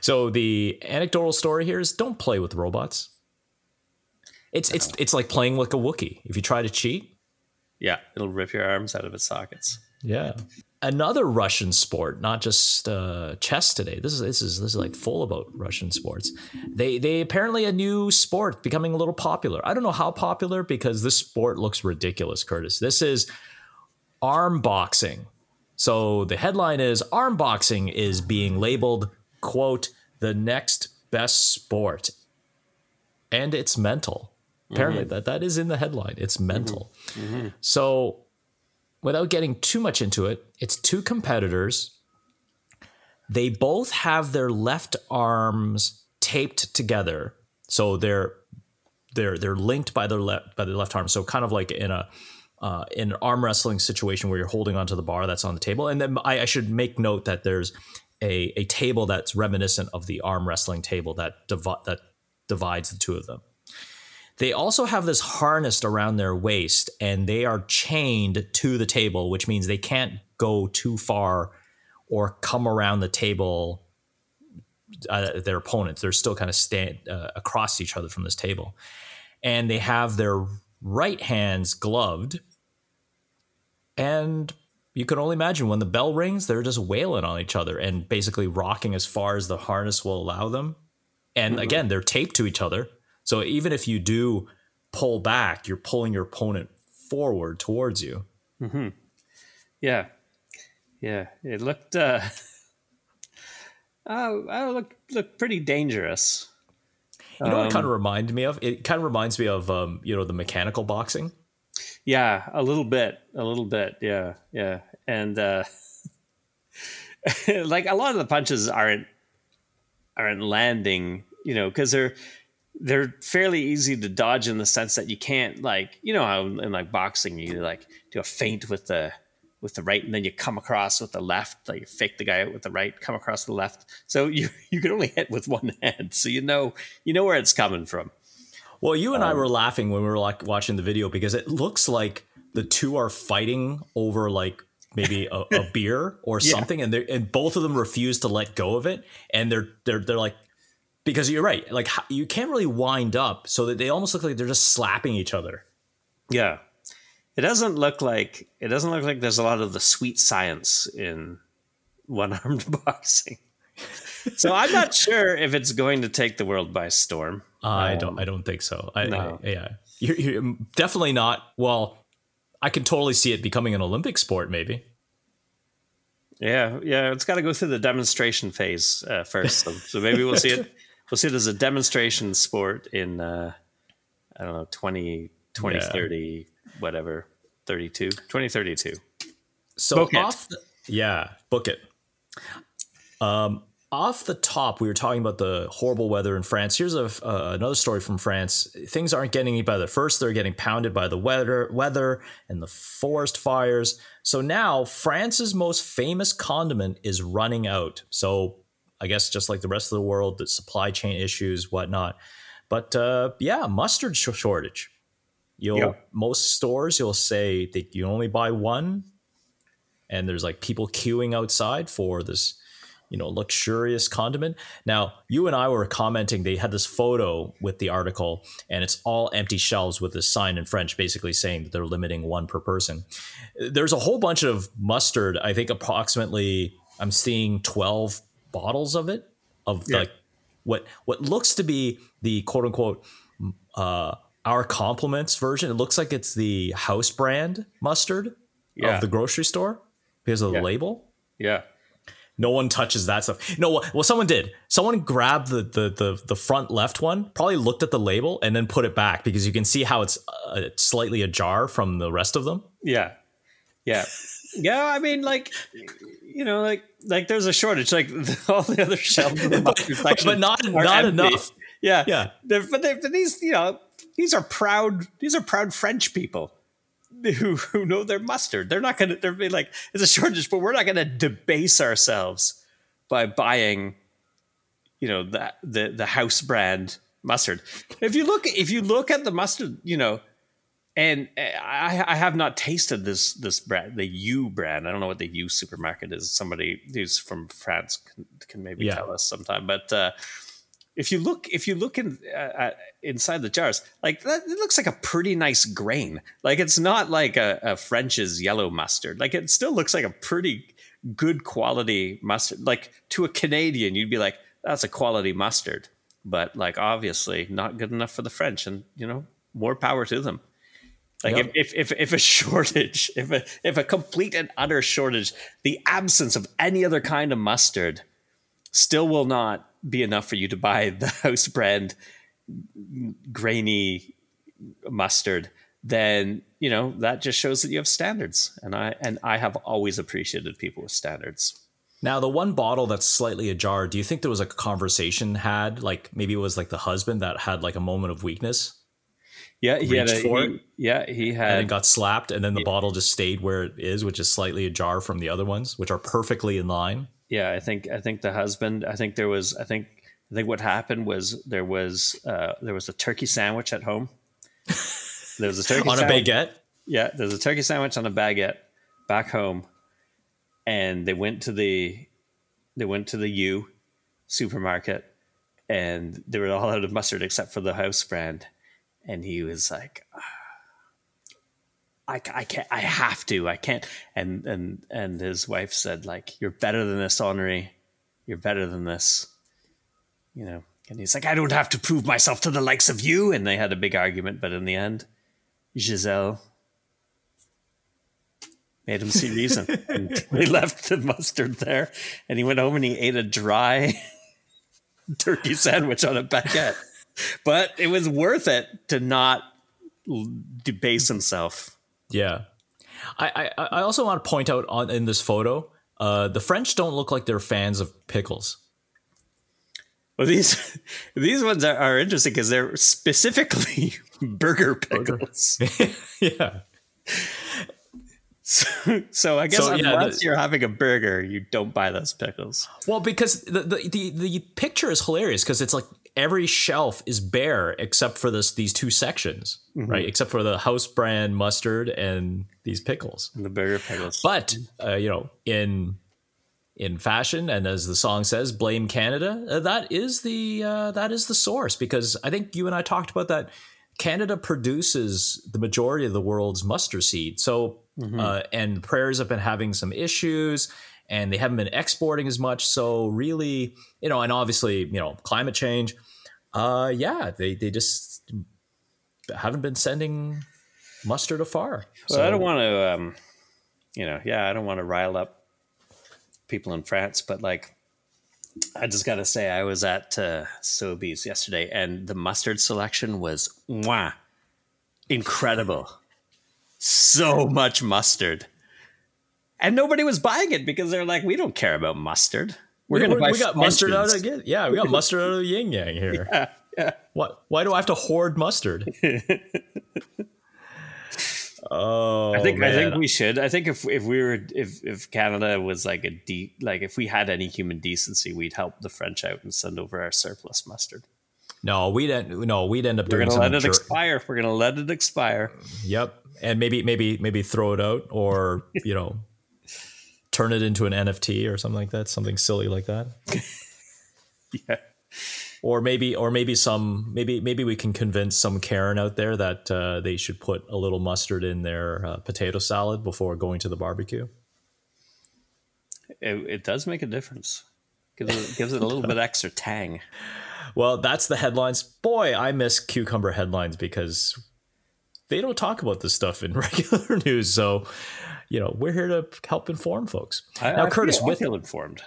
Speaker 2: So the anecdotal story here is: don't play with robots. It's it's it's like playing like a Wookie. If you try to cheat,
Speaker 3: yeah, it'll rip your arms out of its sockets.
Speaker 2: Yeah another Russian sport, not just uh, chess today. This is this is this is like full about Russian sports. They they apparently a new sport becoming a little popular. I don't know how popular because this sport looks ridiculous, Curtis. This is arm boxing. So the headline is arm boxing is being labeled quote the next best sport. And it's mental. Apparently mm-hmm. that that is in the headline. It's mental. Mm-hmm. Mm-hmm. So without getting too much into it, it's two competitors. They both have their left arms taped together, so they're they're they're linked by their left by their left arm. So kind of like in a uh, in an arm wrestling situation where you're holding onto the bar that's on the table. And then I, I should make note that there's a, a table that's reminiscent of the arm wrestling table that divi- that divides the two of them. They also have this harnessed around their waist and they are chained to the table, which means they can't go too far or come around the table uh, their opponents. They're still kind of stand uh, across each other from this table. And they have their right hands gloved. And you can only imagine when the bell rings, they're just wailing on each other and basically rocking as far as the harness will allow them. And mm-hmm. again, they're taped to each other. So even if you do pull back, you're pulling your opponent forward towards you.
Speaker 3: Mm-hmm. Yeah. Yeah. It looked, uh, [LAUGHS] uh, uh looked, looked pretty dangerous.
Speaker 2: You know what it kind of um, reminded me of? It kind of reminds me of, um, you know, the mechanical boxing.
Speaker 3: Yeah, a little bit, a little bit. Yeah, yeah, and uh, [LAUGHS] like a lot of the punches aren't aren't landing, you know, because they're they're fairly easy to dodge in the sense that you can't like you know how in like boxing you like do a feint with the with the right and then you come across with the left like you fake the guy out with the right come across the left. So [LAUGHS] you you can only hit with one hand. So you know you know where it's coming from.
Speaker 2: Well, you and um, I were laughing when we were like watching the video because it looks like the two are fighting over like maybe a, a [LAUGHS] beer or yeah. something, and they and both of them refuse to let go of it, and they're they're they're like because you're right, like you can't really wind up, so that they almost look like they're just slapping each other.
Speaker 3: Yeah, it doesn't look like it doesn't look like there's a lot of the sweet science in one armed [LAUGHS] boxing. so I'm not [LAUGHS] sure if it's going to take the world by storm.
Speaker 2: Uh, um, I don't. I don't think so. I, no. I, yeah, you're, you're definitely not. Well, I can totally see it becoming an Olympic sport, maybe.
Speaker 3: Yeah, yeah, it's got to go through the demonstration phase uh, first. So, so, maybe we'll see it. [LAUGHS] We'll see it as a demonstration sport in uh, I don't know 20, 2030, yeah. whatever, 32, 2032.
Speaker 2: So book off, the, yeah, book it. Um, off the top, we were talking about the horrible weather in France. Here's a, uh, another story from France. Things aren't getting any better. First, they're getting pounded by the weather, weather and the forest fires. So now, France's most famous condiment is running out. So I guess just like the rest of the world, the supply chain issues, whatnot. But uh, yeah, mustard shortage. You'll most stores you'll say that you only buy one, and there's like people queuing outside for this you know luxurious condiment now you and i were commenting they had this photo with the article and it's all empty shelves with this sign in french basically saying that they're limiting one per person there's a whole bunch of mustard i think approximately i'm seeing 12 bottles of it of yeah. like what what looks to be the quote unquote uh our compliments version it looks like it's the house brand mustard yeah. of the grocery store because of the
Speaker 3: yeah.
Speaker 2: label
Speaker 3: yeah
Speaker 2: no one touches that stuff. No, well, someone did. Someone grabbed the the the, the front left one, probably looked at the label, and then put it back because you can see how it's uh, slightly ajar from the rest of them.
Speaker 3: Yeah, yeah, yeah. I mean, like you know, like like there's a shortage. Like [LAUGHS] all the other shelves, of the
Speaker 2: but, but not not empty. enough.
Speaker 3: Yeah, yeah. They're, but, they're, but these, you know, these are proud. These are proud French people who, who know their mustard. They're not going to, they're being like, it's a shortage, but we're not going to debase ourselves by buying, you know, the, the, the house brand mustard. If you look, if you look at the mustard, you know, and I, I have not tasted this this brand, the U brand. I don't know what the U supermarket is. Somebody who's from France can, can maybe yeah. tell us sometime. But uh, if you look if you look in uh, inside the jars like that it looks like a pretty nice grain like it's not like a, a, french's yellow mustard like it still looks like a pretty good quality mustard like to a canadian you'd be like that's a quality mustard but like obviously not good enough for the french and you know more power to them like yep. if, if if a [LAUGHS] shortage if a if a complete and utter shortage the absence of any other kind of mustard still will not be enough for you to buy the [LAUGHS] house brand grainy mustard, then you know that just shows that you have standards. And I and I have always appreciated people with standards.
Speaker 2: Now, the one bottle that's slightly ajar, do you think there was a conversation had? Like maybe it was like the husband that had like a moment of weakness.
Speaker 3: Yeah, he had a, he, yeah, he had
Speaker 2: and it got slapped, and then the yeah. bottle just stayed where it is, which is slightly ajar from the other ones, which are perfectly in line
Speaker 3: yeah, I think I think the husband. I think there was. I think I think what happened was there was uh, there was a turkey sandwich at home. There was a turkey [LAUGHS]
Speaker 2: on sandwich. a baguette.
Speaker 3: Yeah, there's a turkey sandwich on a baguette back home, and they went to the they went to the U supermarket, and they were all out of mustard except for the house brand, and he was like. Ah, I, I can't I have to I can't. And and and his wife said like you're better than this Henri. You're better than this. You know and he's like I don't have to prove myself to the likes of you. And they had a big argument but in the end Giselle made him see reason. [LAUGHS] And he left the mustard there. And he went home and he ate a dry [LAUGHS] turkey sandwich on a baguette but it was worth it to not debase himself
Speaker 2: Yeah. I, I, I also want to point out on in this photo, uh, the French don't look like they're fans of pickles.
Speaker 3: Well, these these ones are, are interesting because they're specifically [LAUGHS] burger pickles. [LAUGHS]
Speaker 2: yeah.
Speaker 3: So, so I guess
Speaker 2: So, yeah,
Speaker 3: unless
Speaker 2: the-
Speaker 3: you're having a burger, you don't buy those pickles.
Speaker 2: Well, because the the the, the picture is hilarious because it's like every shelf is bare except for this these two sections, right? Except for the house brand mustard and these pickles.
Speaker 3: The burger pickles.
Speaker 2: But uh, you know, in in fashion, and as the song says, "Blame Canada." Uh, that is the uh, that is the source because I think you and I talked about that. Canada produces the majority of the world's mustard seed, so uh, and prairies have been having some issues, and they haven't been exporting as much. So really, you know, and obviously, you know, climate change. Uh, yeah, they they just haven't been sending mustard afar.
Speaker 3: Well, I don't want to, um, you know, yeah, I don't want to rile up people in France, but like, I just got to say, I was at uh, Sobeys yesterday, and the mustard selection was mwah, incredible. So much mustard, and nobody was buying it because they're like, we don't care about mustard. We're
Speaker 2: we,
Speaker 3: gonna buy
Speaker 2: we got mustard out
Speaker 3: French's."
Speaker 2: of yeah, we got mustard out of the yin yang here. [LAUGHS] What? Why do I have to hoard mustard? [LAUGHS] oh,
Speaker 3: I think I think we should. I think if if we were if if Canada was like a de- like if we had any human decency, we'd help the French out and send over our surplus mustard.
Speaker 2: no, we'd end, no, we'd end up
Speaker 3: We're
Speaker 2: doing
Speaker 3: gonna let it
Speaker 2: jer-
Speaker 3: expire. We're gonna let it expire.
Speaker 2: Yep, and maybe maybe maybe throw it out or you know turn it into an NFT or something like that, something silly like that. [LAUGHS]
Speaker 3: Yeah.
Speaker 2: Or maybe, or maybe some, maybe, maybe we can convince some Karen out there that uh, they should put a little mustard in their uh, potato salad before going to the barbecue.
Speaker 3: It, it does make a difference. Gives it, gives it a little bit [LAUGHS] extra tang.
Speaker 2: Well, that's the headlines. Boy, I miss cucumber headlines because they don't talk about this stuff in [LAUGHS] regular news. So, you know, we're here to help inform folks.
Speaker 3: I,
Speaker 2: now,
Speaker 3: I
Speaker 2: Curtis,
Speaker 3: feel, I
Speaker 2: with
Speaker 3: feel informed.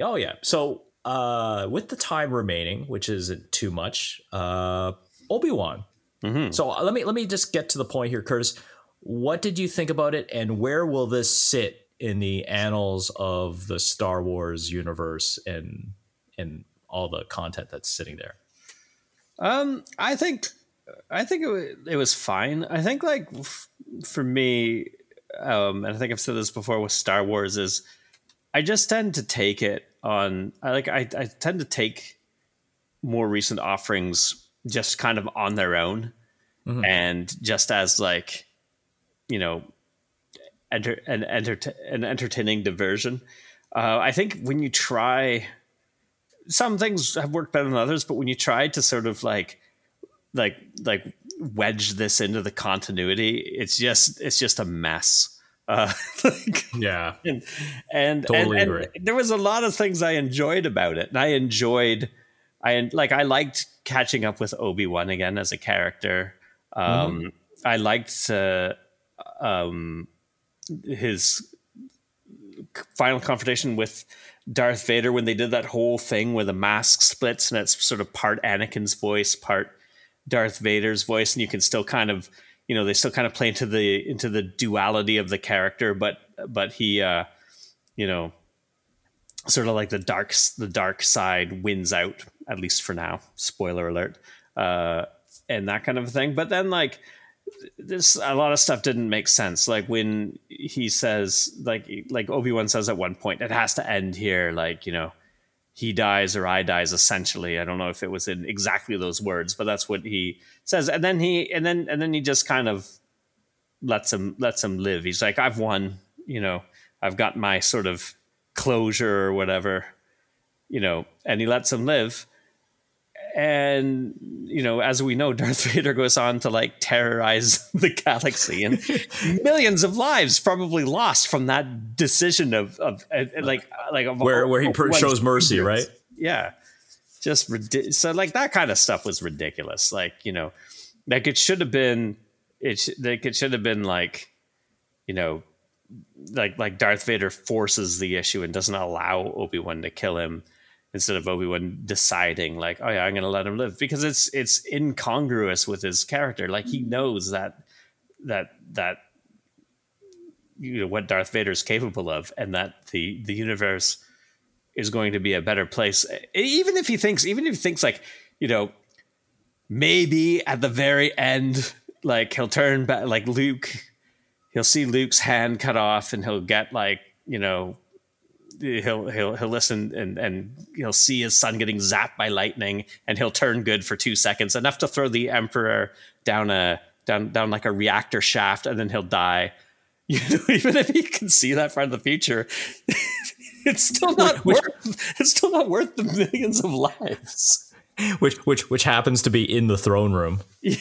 Speaker 2: oh yeah, so uh, with the time remaining, which isn't too much, uh, Obi Wan. So uh, let me let me just get to the point here, Curtis. What did you think about it, and where will this sit in the annals of the Star Wars universe and and all the content that's sitting there?
Speaker 3: Um, I think, I think it, wa- it was fine. I think like f- for me, um, and I think I've said this before with Star Wars is, I just tend to take it on. I like I, I tend to take more recent offerings just kind of on their own, and just as like, you know, enter an enter an entertaining diversion. Uh, I think when you try some things have worked better than others, but when you try to sort of like like like wedge this into the continuity, it's just it's just a mess. Uh, [LAUGHS] like,
Speaker 2: Yeah,
Speaker 3: and and,
Speaker 2: Totally
Speaker 3: and, and there was a lot of things I enjoyed about it, and I enjoyed I like I liked catching up with Obi Wan again as a character. Um, I liked uh, um, his final confrontation with Darth Vader when they did that whole thing where the mask splits and it's sort of part Anakin's voice, part Darth Vader's voice, and you can still kind of, you know, they still kind of play into the into the duality of the character, but but he, uh, you know, sort of like the dark the dark side wins out at least for now. Spoiler alert, uh, and that kind of thing. But then like this a lot of stuff didn't make sense like when he says like like obi-wan says at one point it has to end here like you know he dies or i dies essentially. I don't know if it was in exactly those words but that's what he says. And then he and then and then he just kind of lets him lets him live. He's like i've won you know i've got my sort of closure or whatever you know and he lets him live and you know, as we know, Darth [LAUGHS] Vader goes on to like terrorize [LAUGHS] the galaxy, and [LAUGHS] millions of lives probably lost from that decision of of uh, like like of,
Speaker 2: where where he per- shows mercy, right?
Speaker 3: Yeah, just ridi- so like that kind of stuff was ridiculous. Like you know, like it should have been it sh- like it should have been like you know like like Darth Vader forces the issue and doesn't allow Obi Wan to kill him instead of Obi Wan deciding like, oh yeah, I'm going to let him live because it's it's incongruous with his character. Like he mm-hmm. knows that that that you know what Darth Vader is capable of, and that the the universe is going to be a better place. Even if he thinks, even if he thinks like, you know, maybe at the very end, like he'll turn back, like Luke, he'll see Luke's hand cut off, and he'll get like, you know, he'll he'll he'll listen and and he'll see his son getting zapped by lightning and he'll turn good for two seconds enough to throw the emperor down a down down like a reactor shaft and then he'll die. [LAUGHS] You know even if he can see that far in the future [LAUGHS] it's still not which, worth it's still not worth the millions of lives.
Speaker 2: Which which which happens to be in the throne room. [LAUGHS]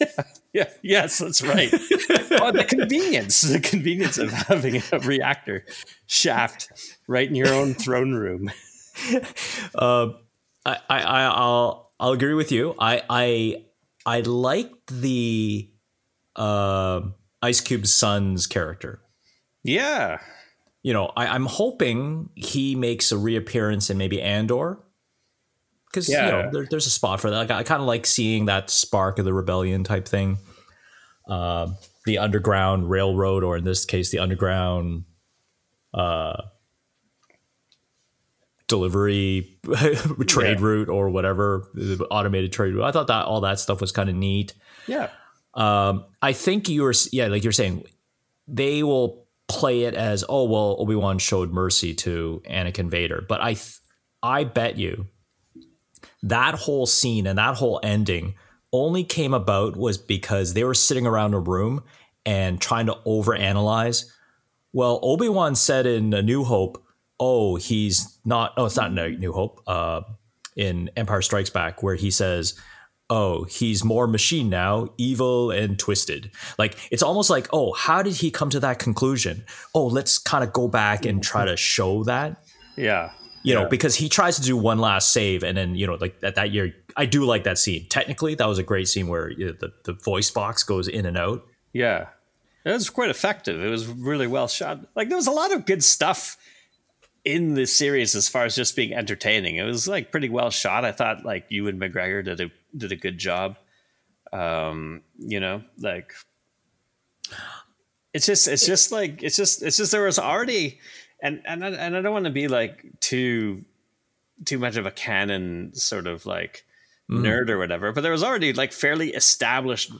Speaker 3: Yeah yeah, yes, that's right. [LAUGHS] oh, the convenience, the convenience of having a reactor shaft right in your own throne room.
Speaker 2: Uh, I, I, I'll, I'll agree with you. I, I, I liked the uh, Ice Cube's son's character.
Speaker 3: Yeah.
Speaker 2: You know, I, I'm hoping he makes a reappearance in maybe Andor because yeah. you know there, there's a spot for that. Like, I kind of like seeing that spark of the rebellion type thing. Uh, the underground railroad, or in this case, the underground uh, delivery [LAUGHS] trade yeah. route or whatever automated trade route. I thought that all that stuff was kind of neat.
Speaker 3: Yeah.
Speaker 2: Um, I think you were yeah, like you're saying, they will play it as oh well, Obi Wan showed mercy to Anakin Vader, but I th- I bet you that whole scene and that whole ending only came about was because they were sitting around a room and trying to overanalyze. Well, Obi Wan said in A New Hope, "Oh, he's not. Oh, it's not in a New Hope. Uh, in Empire Strikes Back, where he says." oh, he's more machine now, evil and twisted. Like it's almost like, oh, how did he come to that conclusion? Oh, let's kind of go back and try to show that.
Speaker 3: Yeah
Speaker 2: you yeah. know, because he tries to do one last save, and then you know, like that that year, I do like that scene. Technically, that was a great scene where you know, the the voice box goes in and out.
Speaker 3: Yeah, it was quite effective. It was really well shot. Like there was a lot of good stuff in the series as far as just being entertaining. It was like pretty well shot. I thought like Ewan McGregor did a did a good job. Um, you know, like it's just it's just like it's just it's just there was already and and I, and I don't want to be like too too much of a canon sort of like mm. nerd or whatever, but there was already like fairly established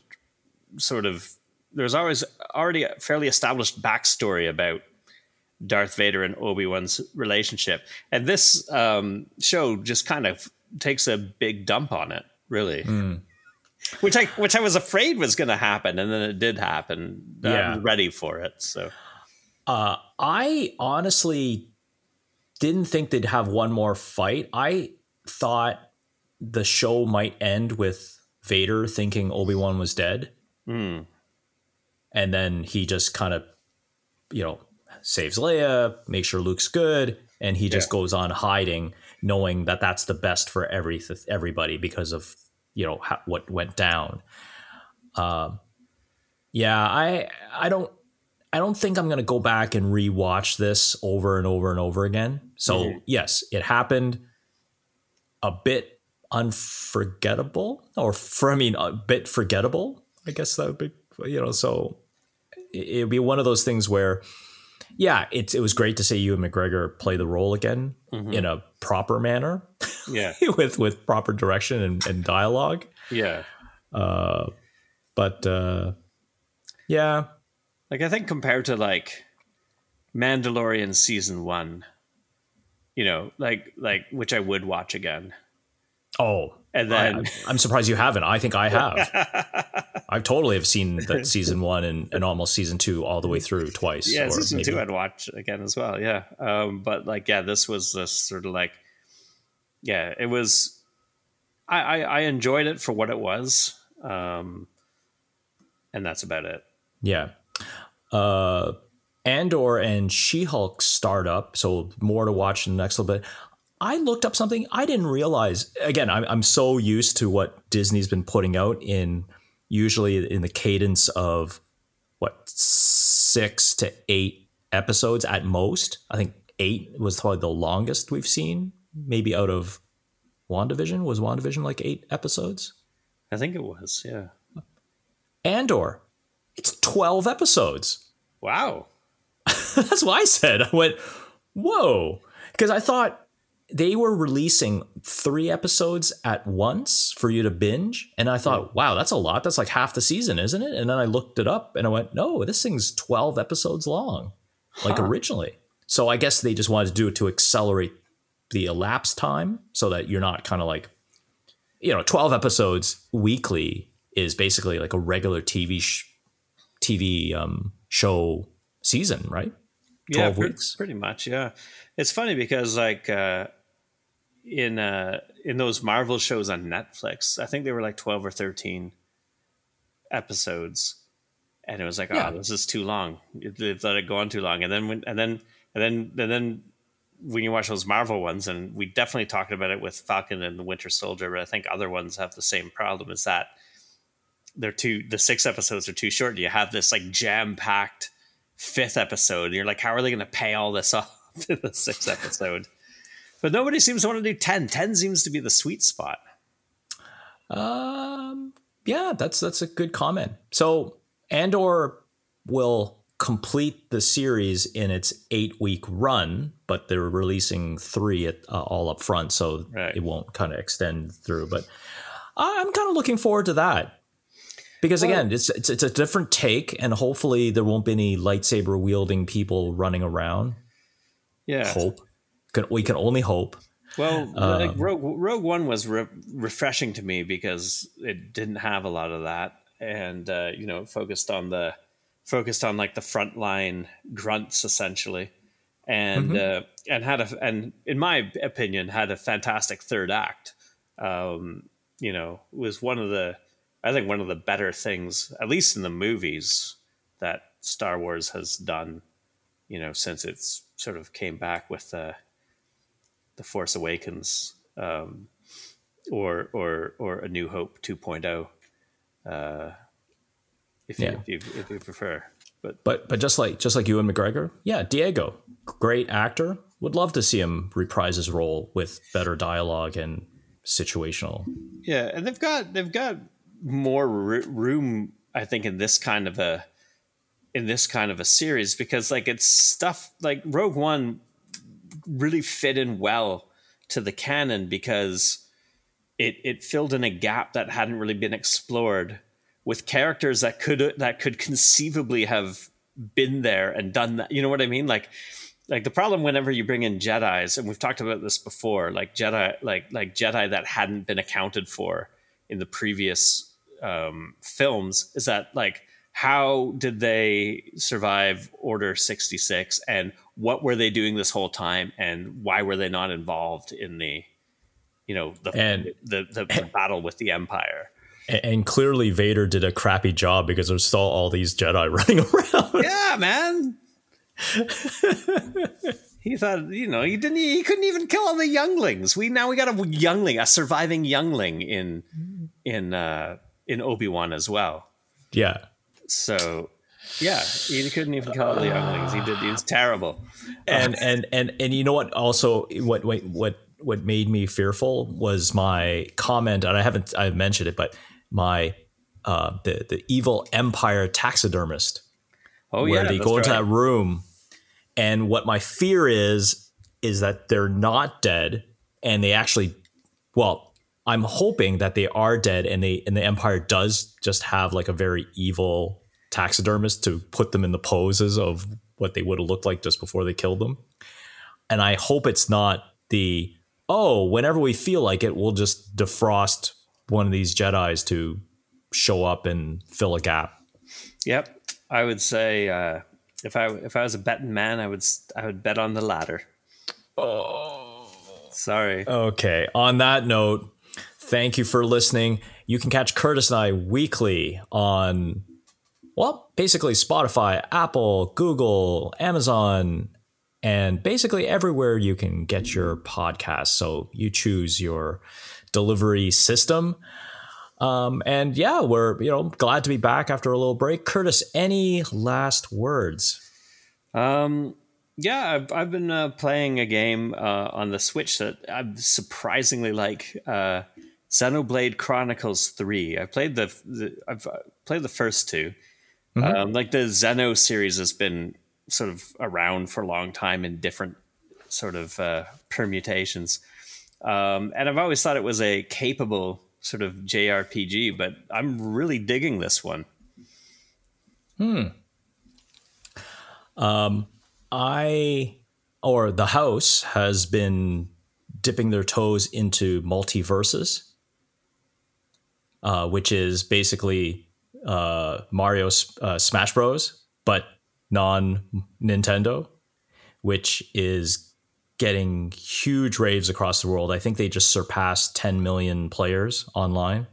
Speaker 3: sort of there was always already a fairly established backstory about Darth Vader and Obi Wan's relationship, and this um, show just kind of takes a big dump on it, really. Mm. Which I which I was afraid was going to happen, and then it did happen. Yeah. I'm ready for it. So
Speaker 2: uh, I honestly didn't think they'd have one more fight. I thought the show might end with Vader thinking Obi Wan was dead,
Speaker 3: mm.
Speaker 2: and then he just kind of, you know, saves Leia, makes sure Luke's good, and he just yeah. goes on hiding, knowing that that's the best for every everybody because of you know what went down. Um, yeah, I I don't I don't think I'm going to go back and rewatch this over and over and over again. So, mm-hmm. yes, it happened a bit unforgettable or for I mean a bit forgettable. I guess that would be you know, so it would be one of those things where yeah, it it was great to see Ewan McGregor play the role again mm-hmm. in a proper manner.
Speaker 3: Yeah. [LAUGHS]
Speaker 2: with with proper direction and, and dialogue.
Speaker 3: Yeah.
Speaker 2: Uh but uh yeah,
Speaker 3: like I think compared to like Mandalorian season one, you know, like like which I would watch again.
Speaker 2: Oh,
Speaker 3: and then
Speaker 2: I, am surprised you haven't. I think I [LAUGHS] have. I totally have seen that season one and, and almost season two all the way through twice.
Speaker 3: Yeah, season maybe. two I'd watch again as well. Yeah, um, but like yeah, this was this sort of like yeah, it was. I, I, I enjoyed it for what it was, um, and that's about it.
Speaker 2: Yeah. Uh, Andor and She Hulk start up, so more to watch in the next little bit. I looked up something I didn't realize. Again, I'm, I'm so used to what Disney's been putting out in usually in the cadence of what six to eight episodes at most. I think eight was probably the longest we've seen, maybe out of WandaVision. Was WandaVision like eight episodes?
Speaker 3: I think it was, yeah.
Speaker 2: Andor, it's 12 episodes.
Speaker 3: Wow. [LAUGHS]
Speaker 2: That's what I said. I went, whoa. Because I thought they were releasing three episodes at once for you to binge. And I thought, hmm. wow, that's a lot. That's like half the season, isn't it? And then I looked it up and I went, no, this thing's 12 episodes long, like
Speaker 3: Huh.
Speaker 2: originally. So I guess they just wanted to do it to accelerate the elapsed time so that you're not kind of like, you know, 12 episodes weekly is basically like a regular TV sh- TV um, show season, right?
Speaker 3: yeah,
Speaker 2: 12
Speaker 3: pre-
Speaker 2: weeks?
Speaker 3: pretty much. Yeah, it's funny because like uh, in uh, in those Marvel shows on Netflix, I think they were like twelve or thirteen episodes, and it was like,
Speaker 2: Yeah.
Speaker 3: oh, this is too long. They've let it go on too long, and then when and then and then and then when you watch those Marvel ones, and we definitely talked about it with Falcon and the Winter Soldier, but I think other ones have the same problem. Is that they're too the six episodes are too short. You have this like jam packed fifth episode, and you're like, how are they going to pay all this [LAUGHS] off in the sixth episode? But nobody seems to want to do 10. 10 seems to be the sweet spot.
Speaker 2: Um, yeah, that's that's a good comment. So Andor will complete the series in its eight week run, but they're releasing three at, uh, all up front, so
Speaker 3: Right.
Speaker 2: it won't kind of extend through. But I'm kind of looking forward to that because again, it's, it's it's a different take, and hopefully there won't be any lightsaber wielding people running around.
Speaker 3: Yeah.
Speaker 2: Hope can, we can only hope.
Speaker 3: Well, like
Speaker 2: Um,
Speaker 3: Rogue, Rogue One was re- refreshing to me because it didn't have a lot of that, and uh, you know, focused on the focused on like the frontline grunts essentially, and uh, and had a and in my opinion had a fantastic third act. Um, you know, was one of the I think one of the better things, at least in the movies, that Star Wars has done. You know, since it's sort of came back with the the Force Awakens, um, or or or A New Hope 2.0, uh, if,
Speaker 2: Yeah.
Speaker 3: you, if you if you prefer. But
Speaker 2: But but just like just like Ewan McGregor, yeah, Diego, great actor. Would love to see him reprise his role with better dialogue and situational.
Speaker 3: yeah, and they've got they've got more r- room, I think, in this kind of a in this kind of a series because like it's stuff like Rogue One really fit in well to the canon because it it filled in a gap that hadn't really been explored with characters that could that could conceivably have been there and done that. You know what I mean? Like like the problem whenever you bring in Jedi's, and we've talked about this before, like Jedi like like Jedi that hadn't been accounted for in the previous um, films, is that like how did they survive Order sixty six, and what were they doing this whole time, and why were they not involved in the you know the
Speaker 2: And-
Speaker 3: the, the, the battle with the Empire?
Speaker 2: And, and clearly Vader did a crappy job because there's still all these Jedi [LAUGHS] running around.
Speaker 3: Yeah, man. [LAUGHS] he thought, you know, he didn't. He couldn't even kill all the younglings. We now we got a youngling, a surviving youngling in in uh, in Obi Wan as well.
Speaker 2: yeah.
Speaker 3: So yeah, he couldn't even call all the younglings. He did. He was terrible.
Speaker 2: and and and and you know what also what what what what made me fearful was my comment and i haven't i've mentioned it but my uh the the evil empire taxidermist
Speaker 3: Oh
Speaker 2: where
Speaker 3: yeah,
Speaker 2: they
Speaker 3: that's
Speaker 2: go into that room and what my fear is is that they're not dead and they actually well i'm hoping that they are dead and they and the empire does just have like a very evil taxidermist to put them in the poses of what they would have looked like just before they killed them and i hope it's not the oh whenever we feel like it we'll just defrost one of these jedis to show up and fill a gap
Speaker 3: Yep, I would say uh, if I if I was a betting man, I would I would bet on the latter. Oh, sorry.
Speaker 2: Okay. On that note, Thank you for listening. You can catch Curtis and I weekly on, well, basically Spotify, Apple, Google, Amazon, and basically everywhere you can get your podcast. So you choose your delivery system. Um, and yeah, we're you know glad to be back after a little break. Curtis, any last words?
Speaker 3: Um, yeah, I've, I've been uh, playing a game uh, on the Switch that I'm surprisingly like. Uh, Xenoblade Chronicles Three. I played the, the I've uh, played the first 2 mm-hmm. um, like the Xeno series has been sort of around for a long time in different sort of uh, permutations, um, and I've always thought it was a capable sort of JRPG. But I'm really digging this one.
Speaker 2: Hmm. Um, I or the house has been dipping their toes into MultiVersus, uh, which is basically uh, Mario uh, Smash Bros, but non Nintendo, which is getting huge raves across the world. I think they just surpassed 10 million players online.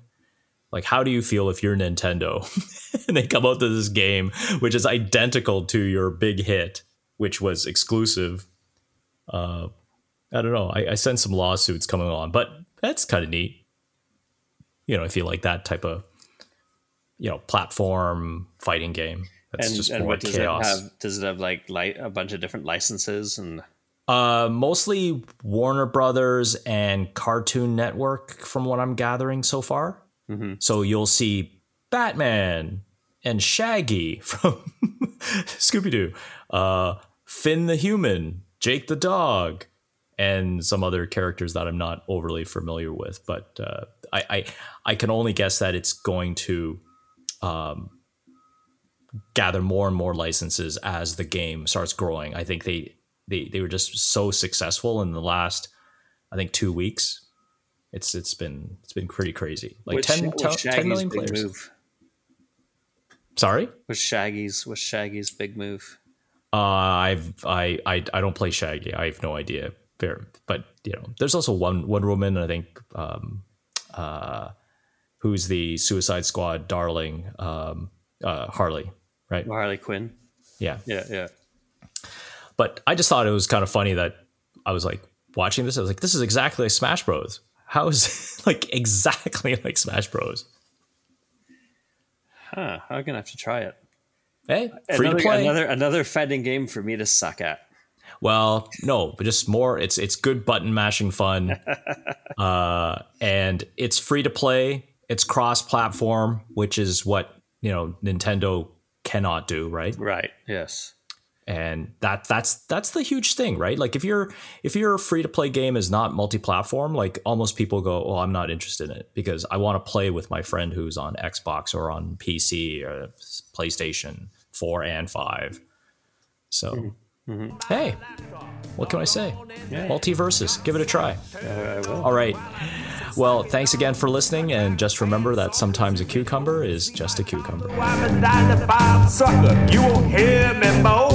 Speaker 2: Like, how do you feel if you're Nintendo [LAUGHS] and they come out to this game, which is identical to your big hit, which was exclusive? Uh, I don't know. I, I sense some lawsuits coming on, but that's kind of neat. You know, if you like that type of, you know, platform fighting game. That's
Speaker 3: and,
Speaker 2: just
Speaker 3: and
Speaker 2: more
Speaker 3: what does
Speaker 2: chaos.
Speaker 3: it have? Does it have like light a bunch of different licenses and?
Speaker 2: Uh, mostly Warner Brothers and Cartoon Network, from what I'm gathering so far.
Speaker 3: Mm-hmm.
Speaker 2: So you'll see Batman and Shaggy [LAUGHS] from Scooby Doo, uh, Finn the Human, Jake the Dog, and some other characters that I'm not overly familiar with. But uh, I, I, I can only guess that it's going to um, gather more and more licenses as the game starts growing. I think they they they were just so successful in the last I think two weeks. It's it's been it's been pretty crazy. Like
Speaker 3: What's
Speaker 2: 10,
Speaker 3: Sha- what's
Speaker 2: 10
Speaker 3: Shaggy's big
Speaker 2: players.
Speaker 3: Move?
Speaker 2: Sorry,
Speaker 3: Was Shaggy's was Shaggy's big move?
Speaker 2: uh, I've I, I I don't play Shaggy. I have no idea. Fair, but you know, there's also one Wonder Woman. I think um, uh, who's the Suicide Squad darling, um, uh, Harley, right?
Speaker 3: Harley Quinn.
Speaker 2: Yeah,
Speaker 3: Yeah, yeah.
Speaker 2: But I just thought it was kind of funny that I was like watching this. I was like, this is exactly like Smash Bros. How is [LAUGHS] like exactly like Smash Bros?
Speaker 3: Huh. I'm gonna have to try it.
Speaker 2: Hey, free
Speaker 3: another,
Speaker 2: to play.
Speaker 3: Another another fighting game for me to suck at.
Speaker 2: Well, no, but just more. It's it's good button mashing fun, [LAUGHS] uh, and it's free to play. It's cross platform, which is what you know Nintendo cannot do, right?
Speaker 3: Right. Yes.
Speaker 2: and that that's that's the huge thing right like if you're if your free to play game is not multi-platform like almost people go oh i'm not interested in it because i want to play with my friend who's on xbox or on pc or playstation 4 and 5 so Mm-hmm. hey what can i say? MultiVersus give it a try.
Speaker 3: Uh, I will.
Speaker 2: all right. Well thanks again for listening and just remember that sometimes a cucumber is just a cucumber.
Speaker 1: I'm a 9 to 5 sucker, you won't hear me moan.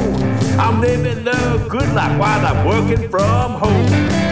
Speaker 1: I'm living the good life while I'm working from home.